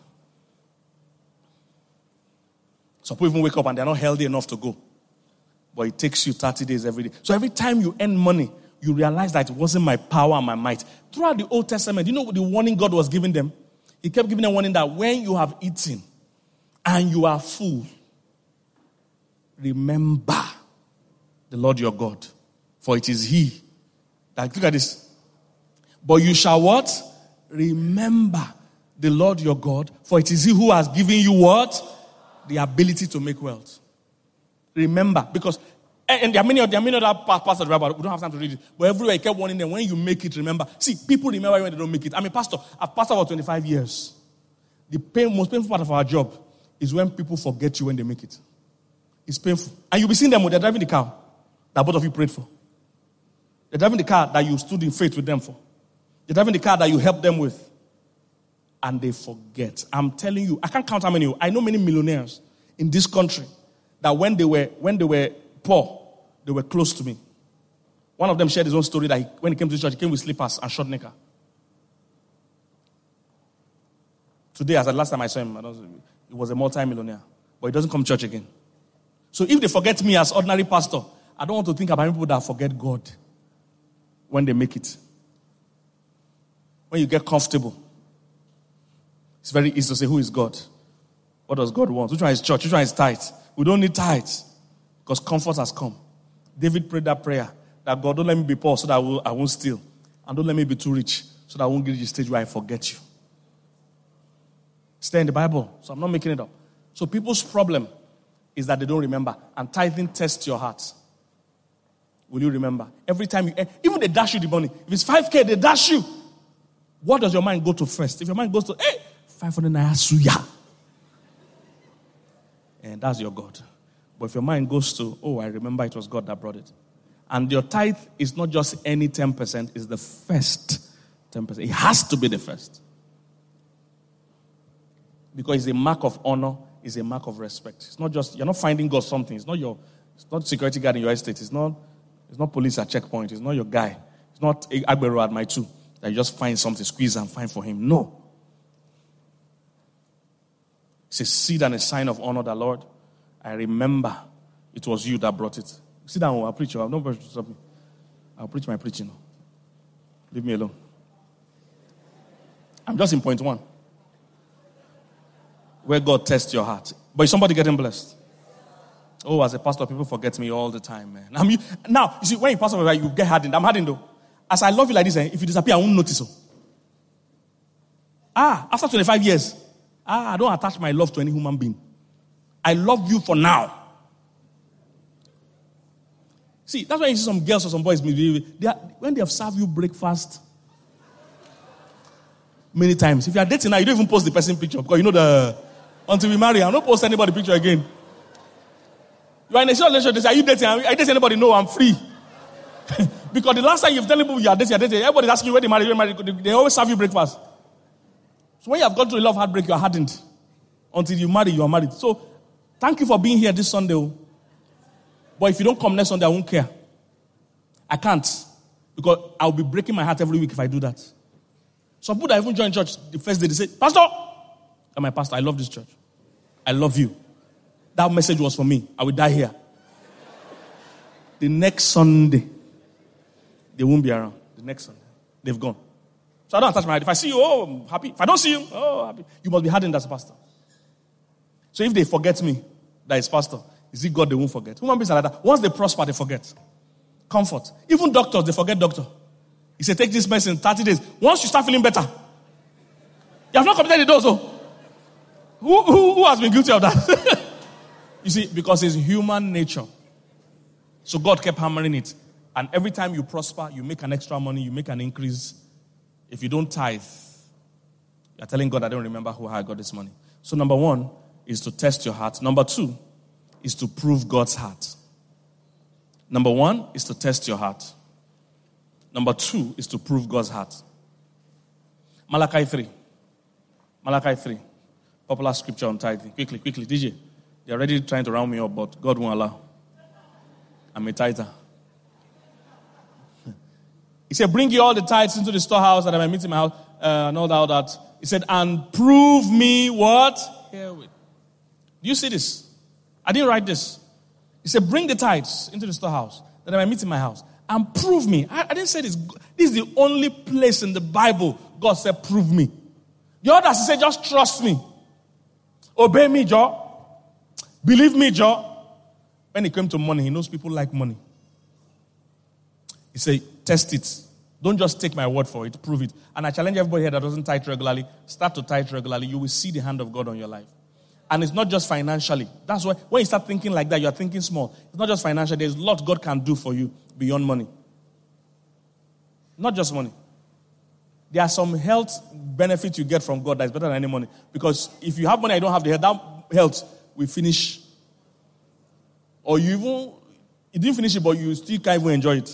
Some people even wake up and they're not healthy enough to go. But it takes you 30 days every day. So every time you earn money, you realize that it wasn't my power and my might. Throughout the Old Testament, you know the warning God was giving them? He kept giving them warning that when you have eaten and you are full, remember the Lord your God for it is he. Like, look at this. But you shall what? Remember the Lord your God, for it is he who has given you what? The ability to make wealth. Remember, because eh, and there are many, there are many other Bible. We don't have time to read it. But everywhere he kept warning them, when you make it, remember. See, people remember when they don't make it. I'm a pastor. I've pastored for 25 years. The pain, most painful part of our job is when people forget you when they make it. It's painful. And you'll be seeing them when they're driving the car that both of you prayed for. They're driving the car that you stood in faith with them for. They're driving the car that you helped them with. And they forget. I'm telling you, I can't count how many. I know many millionaires in this country that when they were when they were poor, they were close to me. One of them shared his own story that he, when he came to church, he came with slippers and short knicker. Today, as the last time I saw him, I he was a multi-millionaire, but he doesn't come to church again. So if they forget me as ordinary pastor, I don't want to think about people that forget God when they make it. When you get comfortable, it's very easy to say, Who is God? What does God want? Which one is church? Which one is tithe? We don't need tithes because comfort has come. David prayed that prayer that God, don't let me be poor so that I, will, I won't steal. And don't let me be too rich so that I won't get to the stage where I forget you. Stay in the Bible. So I'm not making it up. So people's problem is that they don't remember. And tithing tests your heart. Will you remember? Every time you, eh, even they dash you the money. If it's 5K, they dash you. What does your mind go to first? If your mind goes to, eh, hey, 500 naira suya. And that's your God. But if your mind goes to, oh, I remember it was God that brought it. And your tithe is not just any 10%, it's the first 10%. It has to be the first. Because it's a mark of honor, it's a mark of respect. It's not just, you're not finding God something. It's not your, it's not security guard in your estate. It's not, it's not police at checkpoint. It's not your guy. It's not Agbero at my two. That you just find something, squeeze and find for him. No. It's a seed and a sign of honor that, Lord, I remember it was you that brought it. Sit down, I'll preach. You. I'll not stop me. I'll preach my preaching. Leave me alone. I'm just in point one. Where God tests your heart. But is somebody getting blessed? Oh, as a pastor, people forget me all the time, man. I'm, now, you see, when you pastor, you get hardened. I'm hardened though. As I love you like this, eh, if you disappear, I won't notice. So. Ah, after 25 years, ah, I don't attach my love to any human being. I love you for now. See, that's why you see some girls or some boys they are, when they have served you breakfast many times. If you are dating now, you don't even post the person picture because you know the until we marry, I don't post anybody picture again. You are in a short relationship, Are you dating? Are you dating anybody? No, I'm free. <laughs> because the last time you've told people you are dating, you are dating, everybody's asking you where they marry, where they marry. They always serve you breakfast. So when you have gone through a love heartbreak, you are hardened. Until you marry, you are married. So Thank you for being here this Sunday. Oh. But if you don't come next Sunday, I won't care. I can't. Because I'll be breaking my heart every week if I do that. Some people that even join church the first day, they say, Pastor, I'm my pastor. I love this church. I love you. That message was for me. I will die here. The next Sunday, they won't be around. The next Sunday, they've gone. So I don't attach my heart. If I see you, oh, I'm happy. If I don't see you, oh, happy. You must be hardened as a pastor. So if they forget me, that is pastor, is it God they won't forget? Human beings are like that. Once they prosper, they forget. Comfort. Even doctors, they forget doctor. He said, take this medicine 30 days. Once you start feeling better, you have not completed the dose. Oh. Who, who, who has been guilty of that? <laughs> you see, because it's human nature. So God kept hammering it. And every time you prosper, you make an extra money, you make an increase. If you don't tithe, you're telling God, I don't remember who I got this money. So, number one, is to test your heart. Number two is to prove God's heart. Number one is to test your heart. Number two is to prove God's heart. Malachi 3. Malachi 3. Popular scripture on tithing. Quickly, quickly, DJ. They're already trying to round me up, but God won't allow. I'm a tither. <laughs> He said, Bring you all the tithes into the storehouse that I may meet in my house, uh, and all that, all that. He said, And prove me what? Herewith. Do you see this? I didn't write this. He said, Bring the tithes into the storehouse that I may meet in my house and prove me. I, I, didn't say this. This is the only place in the Bible God said, Prove me. The others, He said, Just trust me. Obey me, Joe. Believe me, Joe. When it came to money, He knows people like money. He said, Test it. Don't just take my word for it, prove it. And I challenge everybody here that doesn't tithe regularly, start to tithe regularly. You will see the hand of God on your life. And it's not just financially. That's why when you start thinking like that, you're thinking small. It's not just financial. There's a lot God can do for you beyond money. Not just money. There are some health benefits you get from God that is better than any money. Because if you have money, I don't have the health, that health will finish. Or you even, you didn't finish it, but you still can't even enjoy it.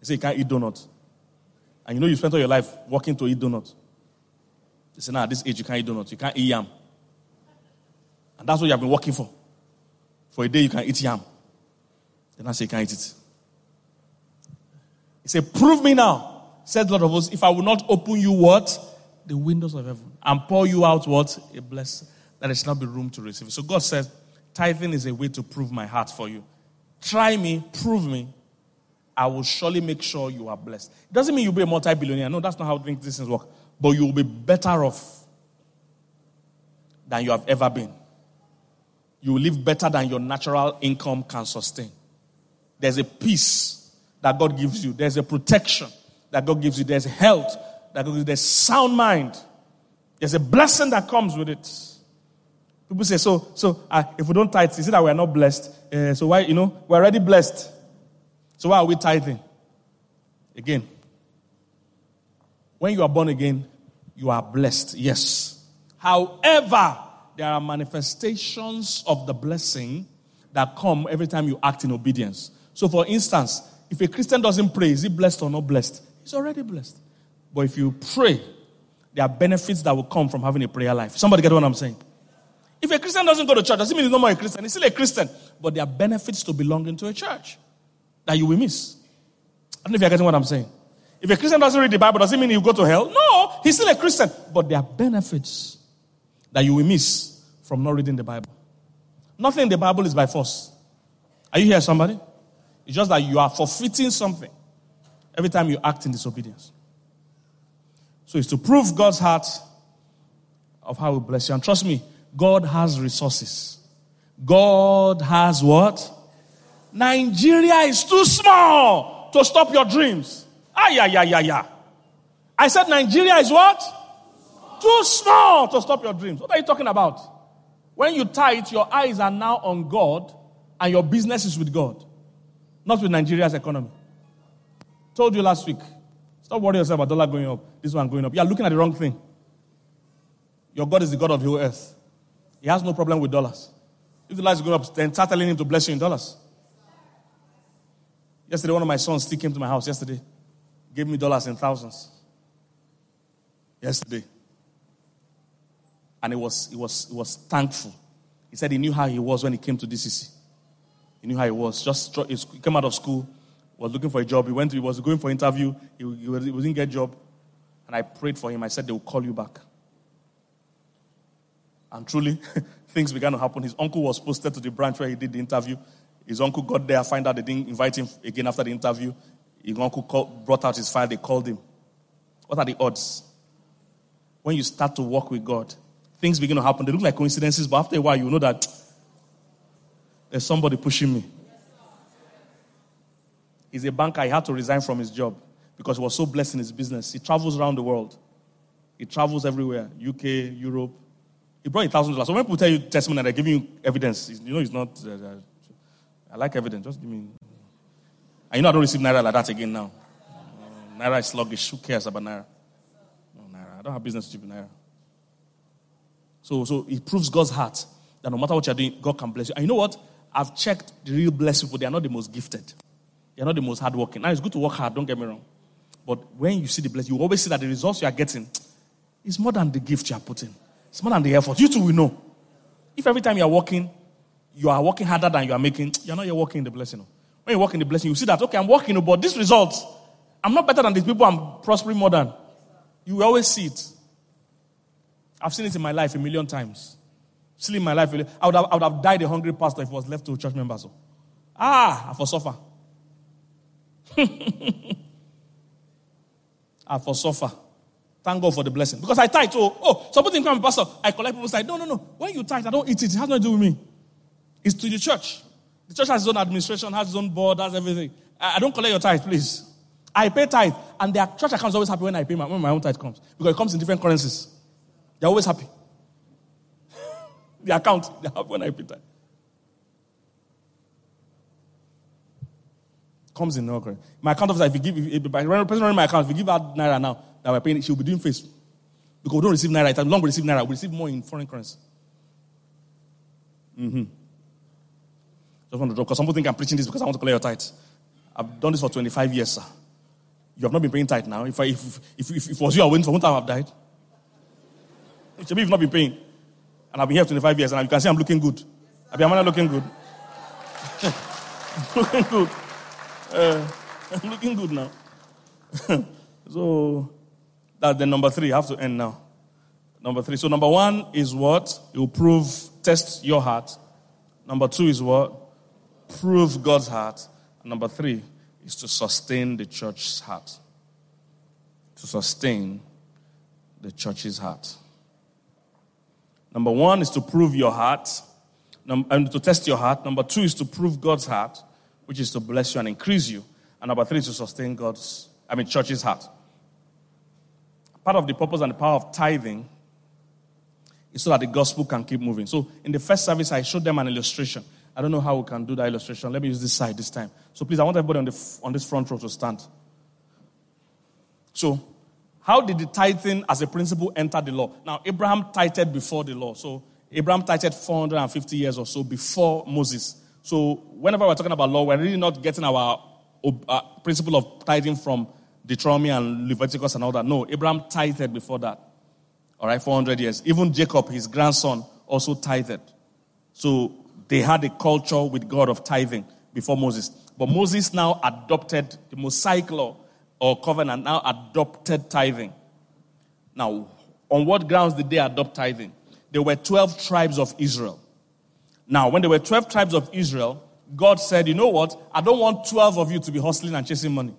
You say you can't eat donuts. And you know you spent all your life working to eat donuts. You say, now at this age you can't eat donuts. You can't eat yam. And that's what you have been working for. For a day you can eat yam. Then I say you can't eat it. He said, Prove me now, said Lord of hosts, if I will not open you what? The windows of heaven. And pour you out what? A blessing. That there should not be room to receive. So God says, tithing is a way to prove my heart for you. Try me, prove me. I will surely make sure you are blessed. It doesn't mean you'll be a multi billionaire. No, that's not how these things work. But you will be better off than you have ever been. You will live better than your natural income can sustain. There's a peace that God gives you, there's a protection that God gives you, there's health that God gives you, there's sound mind, there's a blessing that comes with it. People say, so, so uh, if we don't tithe, is it that we are not blessed? Uh, so why, you know, we're already blessed. So why are we tithing? Again, when you are born again, you are blessed. Yes. However, there are manifestations of the blessing that come every time you act in obedience. So, for instance, if a Christian doesn't pray, is he blessed or not blessed? He's already blessed. But if you pray, there are benefits that will come from having a prayer life. Somebody get what I'm saying? If a Christian doesn't go to church, doesn't mean he's no more a Christian. He's still a Christian. But there are benefits to belonging to a church that you will miss. I don't know if you're getting what I'm saying. If a Christian doesn't read the Bible, does it mean he'll go to hell? No, he's still a Christian. But there are benefits that you will miss from not reading the Bible. Nothing in the Bible is by force. Are you here, somebody? It's just that you are forfeiting something every time you act in disobedience. So it's to prove God's heart of how He bless you. And trust me, God has resources. God has what? Nigeria is too small to stop your dreams. Ah, yeah, yeah, yeah, yeah. I said Nigeria is what? Too small to stop your dreams. What are you talking about? When you tithe, your eyes are now on God and your business is with God, not with Nigeria's economy. Told you last week. Stop worrying yourself about dollar going up, this one going up. You are looking at the wrong thing. Your God is the God of the whole earth. He has no problem with dollars. If the lights go up, then start telling him to bless you in dollars. Yesterday, one of my sons still came to my house yesterday, gave me dollars in thousands. Yesterday. And he was, he was, he was thankful. He said he knew how he was when he came to DCC. He knew how he was. Just he came out of school, was looking for a job. He went. He was going for interview. He, he, he didn't get a job, and I prayed for him. I said they will call you back. And truly, <laughs> things began to happen. His uncle was posted to the branch where he did the interview. His uncle got there, find out they didn't invite him again after the interview. His uncle called, brought out his file, they called him. What are the odds? When you start to walk with God, things begin to happen. They look like coincidences, but after a while, you know that <tsk> there's somebody pushing me. He's a banker. He had to resign from his job because he was so blessed in his business. He travels around the world. He travels everywhere UK, Europe. He brought a thousand dollars. So when people tell you testimony, and they're giving you evidence. You know, it's not. Uh, uh, I like evidence. Just give me. And you know, I don't receive naira like that again now. Uh, naira is sluggish. Who cares about naira? No, naira. I don't have business with naira. So, so it proves God's heart that no matter what you're doing, God can bless you. And you know what? I've checked the real blessed people. They are not the most gifted. They are not the most hardworking. Now it's good to work hard. Don't get me wrong. But when you see the blessing, you always see that the results you are getting is more than the gift you are putting. It's more than the effort. You too will know. If every time you are working, you are working harder than you are making, <tsk> you're not yet working in the blessing. When you work in the blessing, you see that, okay, I'm working, but this result, I'm not better than these people I'm prospering more than. You will always see it. I've seen it in my life a million times. Still in my life, I would have, I would have died a hungry pastor if it was left to church members. Ah, I for suffer. <laughs> I for suffer. Thank God for the blessing. Because I tithe. Oh, oh, somebody come, pastor. I collect people's tithe. No, no, no. When you tithe, I don't eat it. It has nothing to do with me. It's to the church. The church has its own administration, has its own board, has everything. I, I don't collect your tithe, please. I pay tithe, and their church account is always happy when I pay my, when my own tithe comes because it comes in different currencies. They're always happy. the account, they have when I pay tithe. Comes in no. My account officer, if you give, if, if, if, running my account, if you give out naira now that we're paying, she'll be doing face because we don't receive naira. It's long we receive naira, we receive more in foreign currency. Mm-hmm. Just want to drop because some people think I'm preaching this because I want to collect your tithe. I've done this for 25 years, sir. You have not been paying tithe now. If, I, if, if, if, if it was you, I for one time I've died. Maybe you've not been paying. And I've been here 25 years, and you can see I'm looking good. I've been looking good. <laughs> looking good. Uh, <laughs> I'm looking good now. <laughs> so that's the number three. I have to end now. Number three. So number one is what? you'll prove, test your heart. Number two is what? prove God's heart. Number three is to sustain the church's heart. To sustain the church's heart. Number one is to prove your heart, and to test your heart. Number two is to prove God's heart, which is to bless you and increase you. And number three is to sustain God's, I mean, church's heart. Part of the purpose and the power of tithing is so that the gospel can keep moving. So in the first service, I showed them an illustration. I don't know how we can do that illustration. Let me use this side this time. So please, I want everybody on, the, on this front row to stand. So, how did the tithing as a principle enter the law? Now, Abraham tithed before the law. So, Abraham tithed 450 years or so before Moses. So, whenever we're talking about law, we're really not getting our uh, principle of tithing from Deuteronomy and Leviticus and all that. No, Abraham tithed before that. All right, 400 years. Even Jacob, his grandson, also tithed. So, they had a culture with God of tithing before Moses. But Moses now adopted the Mosaic law or covenant, now adopted tithing. Now, on what grounds did they adopt tithing? There were 12 tribes of Israel. Now, when there were 12 tribes of Israel, God said, You know what? I don't want 12 of you to be hustling and chasing money.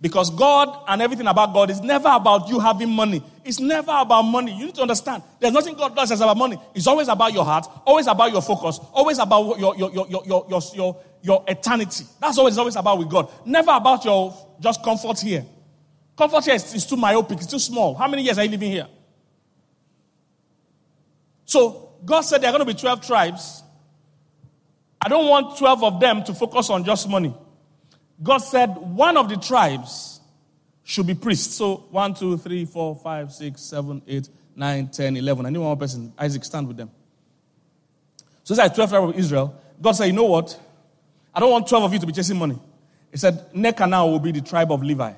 Because God and everything about God is never about you having money. It's never about money. You need to understand. There's nothing God does that's about money. It's always about your heart, always about your focus, always about your, your, your, your, your, your, your eternity. That's always always about with God. Never about your just comfort here. Comfort here is, is too myopic, it's too small. How many years are you living here? So God said there are going to be 12 tribes. I don't want 12 of them to focus on just money. God said one of the tribes should be priests. So one, two, three, four, five, six, seven, eight, nine, ten, eleven. I need one more person. Isaac, stand with them. So it's like 12 tribes of Israel. God said, you know what? I don't want 12 of you to be chasing money. He said, Neka now will be the tribe of Levi.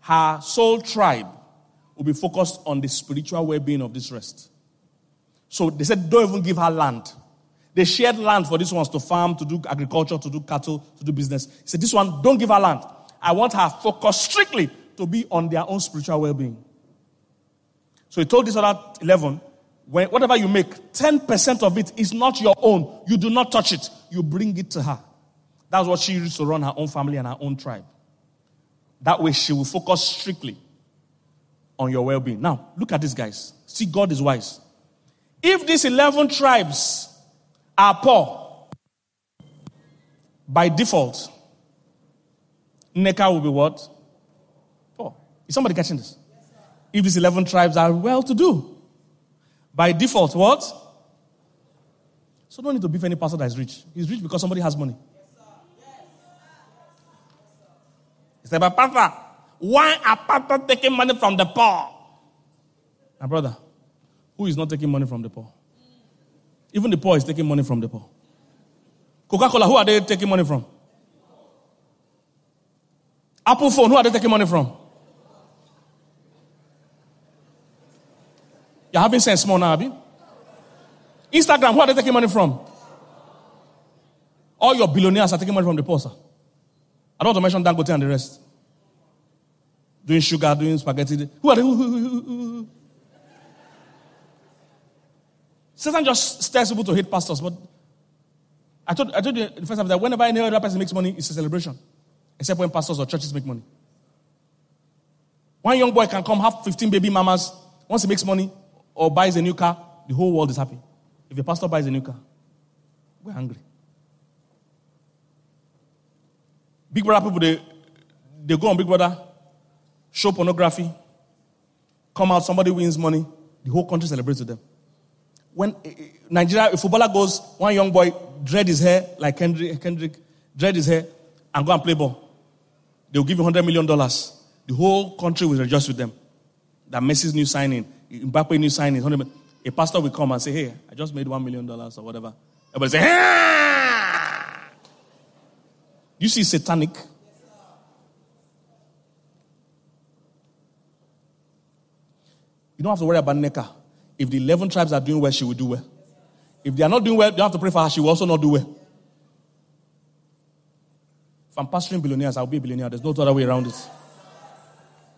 Her sole tribe will be focused on the spiritual well being of this rest. So they said, don't even give her land. They shared land for these ones to farm, to do agriculture, to do cattle, to do business. He said, This one, don't give her land. I want her focus strictly to be on their own spiritual well being. So he told this other 11, when, whatever you make, 10% of it is not your own. You do not touch it. You bring it to her. That's what she used to run her own family and her own tribe. That way she will focus strictly on your well being. Now, look at this, guys. See, God is wise. If these 11 tribes are poor, by default, Neka will be what? Poor. Is somebody catching this? If these 11 tribes are well to do, by default, what? So don't need to beef any pastor that is rich. He's rich because somebody has money. He said, but pastor, why are pastor taking money from the poor? My brother, who is not taking money from the poor? Even the poor is taking money from the poor. Coca Cola, who are they taking money from? Apple phone, who are they taking money from? You're having sense more now, Abby? Instagram, who are they taking money from? All your billionaires are taking money from the poor, sir. I don't want to mention Dangote and the rest. Doing sugar, doing spaghetti. Who are they? Who, who, who, Satan just stirs people to hate pastors, but I told, I told you the first time that whenever any other person makes money, it's a celebration. Except when pastors or churches make money. One young boy can come have 15 baby mamas. Once he makes money or buys a new car, the whole world is happy. If a pastor buys a new car, we're angry. Big brother people, they, they go on Big Brother, show pornography, come out, somebody wins money, the whole country celebrates with them when eh, eh, Nigeria, a footballer goes, one young boy dread his hair like Kendrick, Kendrick dread his hair and go and play ball. They'll give you $100 million. The whole country will rejoice with them. That Messi's new signing, Mbappe new signing, 100 million. A pastor will come and say, hey, I just made $1 million or whatever. Everybody say, ah! You see satanic? You don't have to worry about Neka. If the 11 tribes are doing well, she will do well. If they are not doing well, you have to pray for her. She will also not do well. If I'm pastoring billionaires, I'll be a billionaire. There's no other way around it.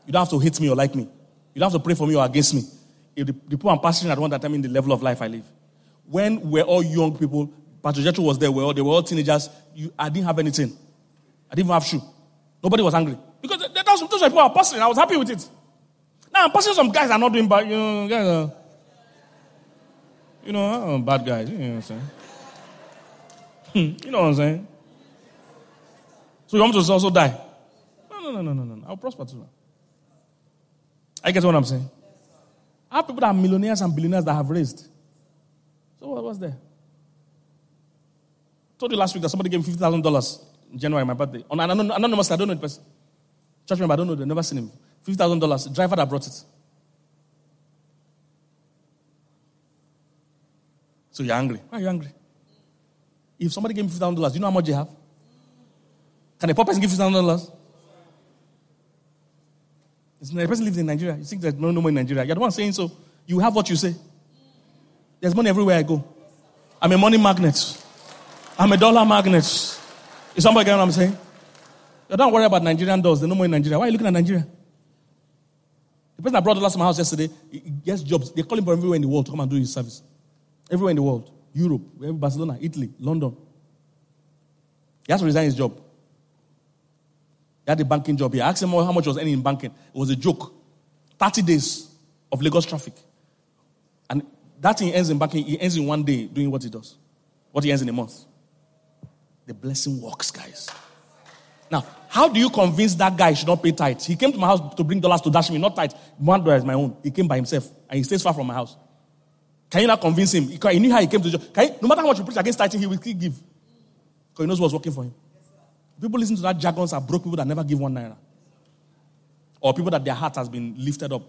You don't have to hate me or like me. You don't have to pray for me or against me. If the, the people I'm pastoring are the one that determine the level of life I live. When we're all young people, Pastor Jethro was there. We all, they were all teenagers. You, I didn't have anything. I didn't even have shoe. Nobody was angry. Because those, those people were passing. I was happy with it. Now I'm passing some guys are not doing bad. You know, you know, I'm bad guys. You know what I'm saying? Hmm, you know what I'm saying? So you want me to also die? No, no, no, no, no, no. I'll prosper too. I get what I'm saying. I have people that are millionaires and billionaires that have raised. So what was there? I told you last week that somebody gave me fifty thousand dollars in January, my birthday. On an anonymous, I don't know the person. Church member, I don't know. They've never seen him. Fifty thousand dollars. Driver that brought it. So you're angry. Why are you angry? If somebody gave me fifty thousand dollars, do you know how much they have? Can a poor person give fifty thousand dollars? The person lives in Nigeria. You think there's no, no money in Nigeria. You're the one saying so. You have what you say. There's money everywhere I go. I'm a money magnet. I'm a dollar magnet. Is somebody getting what I'm saying? You don't worry about Nigerian dollars. There's no money in Nigeria. Why are you looking at Nigeria? The person that brought dollars to my house yesterday, he gets jobs. They call him from everywhere in the world to come and do his service. Everywhere in the world. Europe, Barcelona, Italy, London. He has to resign his job. He had a banking job. I asked him how much was earning in banking. It was a joke. 30 days of Lagos traffic. And that thing ends in banking, he ends in one day doing what he does. What he ends in a month. The blessing works, guys. Now, how do you convince that guy should not pay tithe? He came to my house to bring dollars to dash me, not tithe. One dollar is my own. He came by himself and he stays far from my house. Can you not convince him? He knew how he came to church. You, no matter how much you preach against tithing, he will still give. Because he knows what's working for him. People listen to that jargons are broke people that never give one naira. Or people that their heart has been lifted up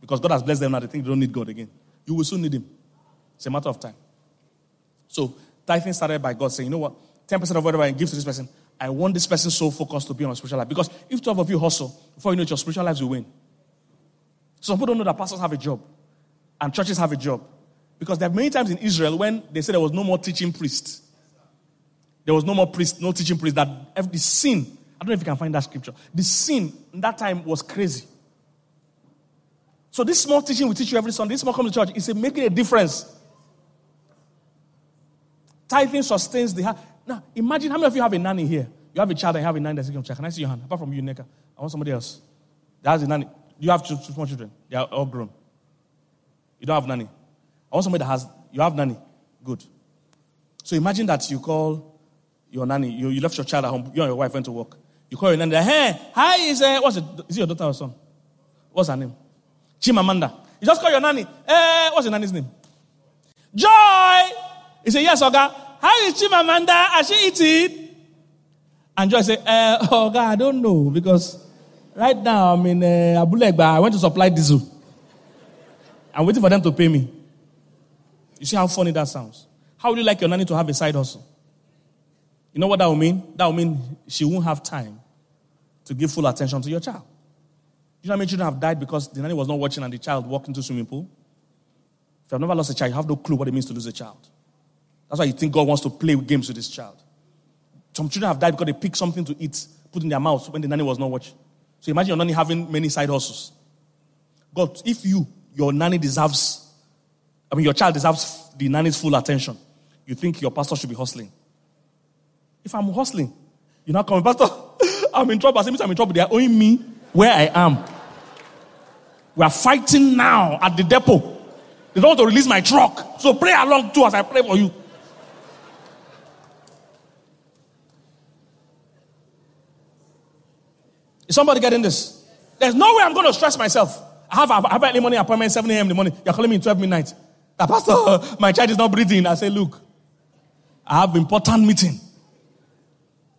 because God has blessed them now they think they don't need God again. You will soon need Him. It's a matter of time. So, tithing started by God saying, you know what? 10% of whatever I give to this person, I want this person so focused to be on a spiritual life. Because if 12 of you hustle, before you know it, your spiritual lives will win. Some people don't know that pastors have a job and churches have a job. Because there are many times in Israel when they said there was no more teaching priests. There was no more priest, no teaching priest. That every sin, I don't know if you can find that scripture. The sin in that time was crazy. So this small teaching we teach you every Sunday, this small come to church, is making a difference. Tithing sustains the heart. Now, imagine how many of you have a nanny here? You have a child and you have a nanny that's to check. Can I see your hand? Apart from you, Neka. I want somebody else. That has a nanny. You have two small children. They are all grown. You don't have nanny. I want somebody that has, you have nanny. Good. So imagine that you call your nanny, you, you left your child at home, you and your wife went to work. You call your nanny, hey, hi, is, uh, what's it, is it your daughter or son? What's her name? Chimamanda. You just call your nanny, eh, what's your nanny's name? Joy! He said, yes, Oga. How is Chimamanda? Has she eaten? And Joy said, eh, Oga, I don't know because right now I'm in uh, Abule Egba. I went to supply diesel. I'm waiting for them to pay me. You see how funny that sounds? How would you like your nanny to have a side hustle? You know what that will mean? That will mean she won't have time to give full attention to your child. You know how many children have died because the nanny was not watching and the child walked into swimming pool? If you have never lost a child, you have no clue what it means to lose a child. That's why you think God wants to play games with this child. Some children have died because they picked something to eat, put in their mouth when the nanny was not watching. So imagine your nanny having many side hustles. God, if you, your nanny deserves, I mean, your child deserves the nanny's full attention, you think your pastor should be hustling. If I'm hustling, you're not coming, Pastor. <laughs> I'm in trouble. I say, I'm in trouble. They are owing me where I am. We are fighting now at the depot. They don't want to release my truck. So pray along too as I pray for you. Is somebody getting this? There's no way I'm going to stress myself. I have, I have early morning appointment, 7 a.m. in the morning. You're calling me in 12 midnight. The pastor, my child is not breathing. I say, look, I have important meeting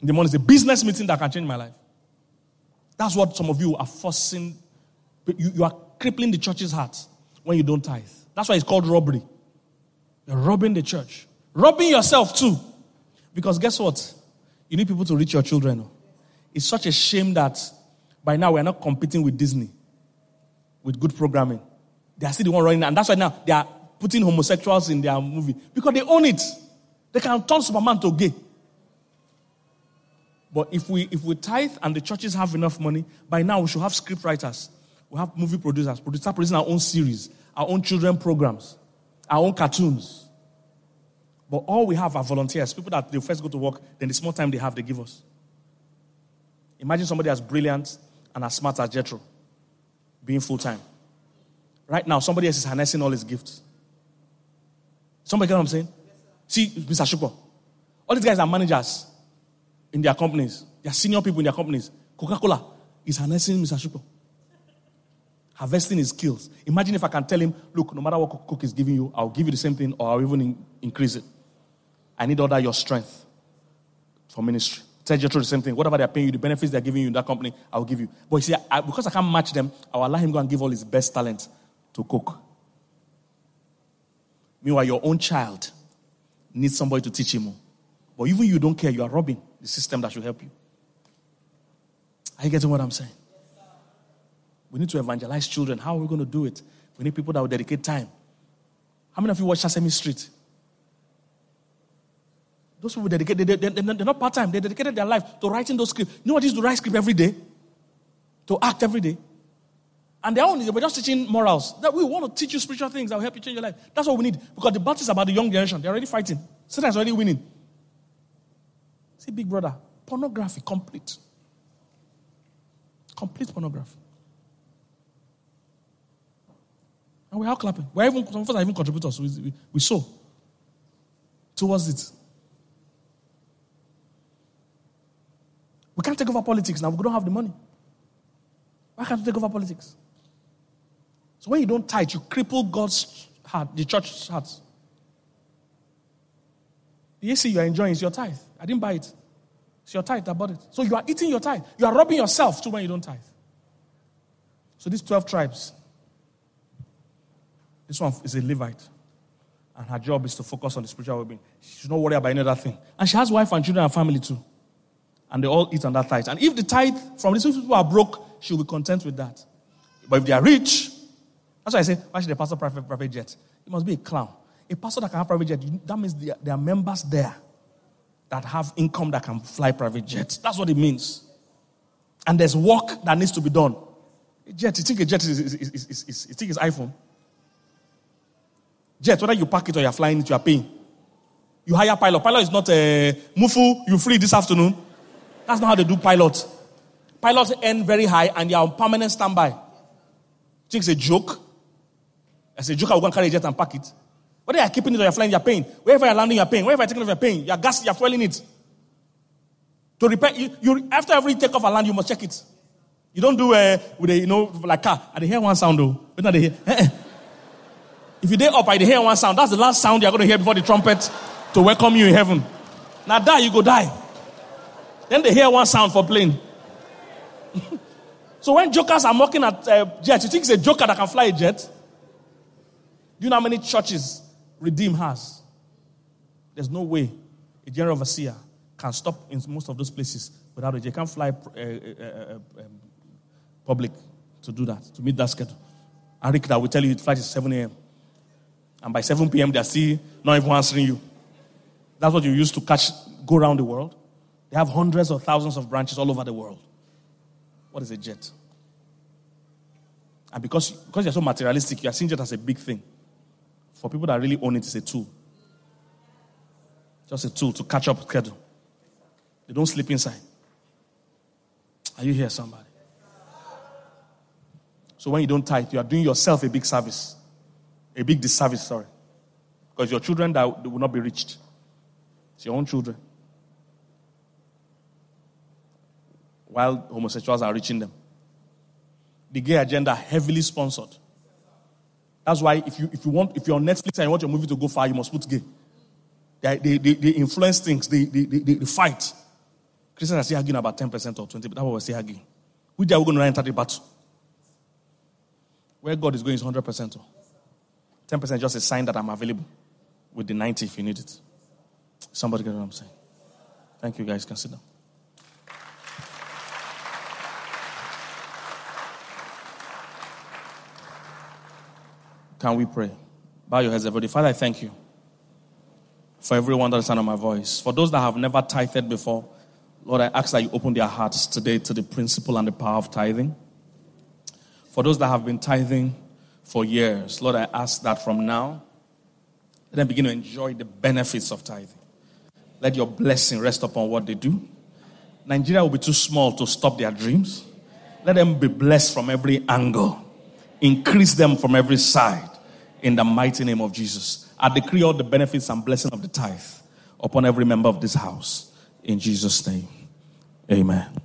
in the morning. It's a business meeting that can change my life. That's what some of you are forcing. You, you are crippling the church's heart when you don't tithe. That's why it's called robbery. You're robbing the church. Robbing yourself too. Because guess what? You need people to reach your children. It's such a shame that by now we're not competing with Disney with good programming. They are still the one running, and that's why now they are putting homosexuals in their movie because they own it. They can turn Superman to gay. But if we if we tithe and the churches have enough money, by now we should have script writers, we have movie producers, start producing our own series, our own children programs, our own cartoons. But all we have are volunteers, people that they first go to work, then the small time they have, they give us. Imagine somebody as brilliant and as smart as Jethro being full time. Right now, somebody else is harnessing all his gifts. Somebody get what I'm saying? See, Mr. Shupo, all these guys are managers in their companies. They are senior people in their companies. Coca Cola is harnessing Mr. Shupo, harvesting his skills. Imagine if I can tell him, look, no matter what Coke is giving you, I'll give you the same thing or I'll even in- increase it. I need all that your strength for ministry. Tell Jethro the same thing. Whatever they're paying you, the benefits they're giving you in that company, I'll give you. But you see, I, because I can't match them, I'll allow him go and give all his best talent to Coke. Meanwhile, your own child needs somebody to teach him. But even you don't care, you are robbing the system that should help you. Are you getting what I'm saying? We need to evangelize children. How are we going to do it? We need people that will dedicate time. How many of you watch Sesame Street? Those people dedicate, they, they, they're not part time. They dedicated their life to writing those scripts. You know what is to write script every day? To act every day. And they're only, they were just teaching morals. That we want to teach you spiritual things that will help you change your life. That's what we need. Because the battle is about the young generation. They're already fighting. Satan is already winning. See, big brother, pornography, complete. Complete pornography. And we're all clapping. We're even, some of us are even contributors. We, we, we towards it. We can't take over politics now. We don't have the money. Why can't we take over politics? So when you don't tithe, you cripple God's heart, the church's heart. The AC you are enjoying is your tithe. I didn't buy it. It's your tithe that bought it. So you are eating your tithe. You are robbing yourself too when you don't tithe. So these 12 tribes, this one is a Levite. And her job is to focus on the spiritual well being. She should not worry about any other thing. And she has wife and children and family too. And they all eat on that tithe. And if the tithe from these people are broke, she'll be content with that. But if they are rich, that's why I say, why should the pastor private private jet? It must be a clown. A pastor that can have private jet, that means there are members there that have income that can fly private jets. That's what it means. And there's work that needs to be done. A jet, you think a jet is, is, is, is, is, you think it's iPhone? Jet, whether you park it or you're flying it, you are paying. You hire pilot. Pilot is not a mufu, you free this afternoon. That's not how they do pilot. Pilots earn very high and they are on permanent standby. Think it's a joke? As a joker, I go and carry a jet and pack it. Whether you're keeping it or you're flying, you're paying. Wherever you're landing, you're paying. Wherever you're taking off, you're paying. Your gas, you're fueling it. To repair, you, you, after every takeoff and land, you must check it. You don't do uh, with a, you know, like car. I hear one sound though. But not hear. if you day up, I hear one sound. That's the last sound you're going to hear before the trumpet to welcome you in heaven. Now die, you go die. Then they hear one sound for plane. <laughs> so when jokers are mocking at uh, jet, you think it's a joker that can fly a jet? Do you know how many churches Redeem has? There's no way a general overseer can stop in most of those places without a jet. can't fly uh, uh, uh, um, public to do that, to meet that schedule. Arik that will tell you the flight is 7 a.m. And by 7 p.m., they're still not even answering you. That's what you use to catch, go around the world. They have hundreds of thousands of branches all over the world. What is a jet? And because, because you're so materialistic, you're seeing jet as a big thing. For people that really own it, it's a tool. Just a tool to catch up schedule. They don't sleep inside. Are you here, somebody? So when you don't tithe, you are doing yourself a big service. A big disservice, sorry. Because your children that will not be reached. It's your own children. While homosexuals are reaching them. The gay agenda heavily sponsored. That's why if you if you want if you're on Netflix and you want your movie to go far, you must put gay. They, they, they, they influence things, they, they, they, they, fight. Christians are still arguing about 10% or 20%, but that's what we're still arguing. Which day are we going to enter the battle? Where God is going is 100%. 10% is just a sign that I'm available with the 90 if you need it. Somebody get what I'm saying? Thank you, guys. Consider. Can we pray? Bow your heads, everybody. Father, I thank you for everyone that is under my voice. For those that have never tithed before, Lord, I ask that you open their hearts today to the principle and the power of tithing. For those that have been tithing for years, Lord, I ask that from now, Let them begin to enjoy the benefits of tithing. Let your blessing rest upon what they do. Nigeria will be too small to stop their dreams. Let them be blessed from every angle. Increase them from every side in the mighty name of Jesus. I decree all the benefits and blessing of the tithe upon every member of this house in Jesus' name. Amen.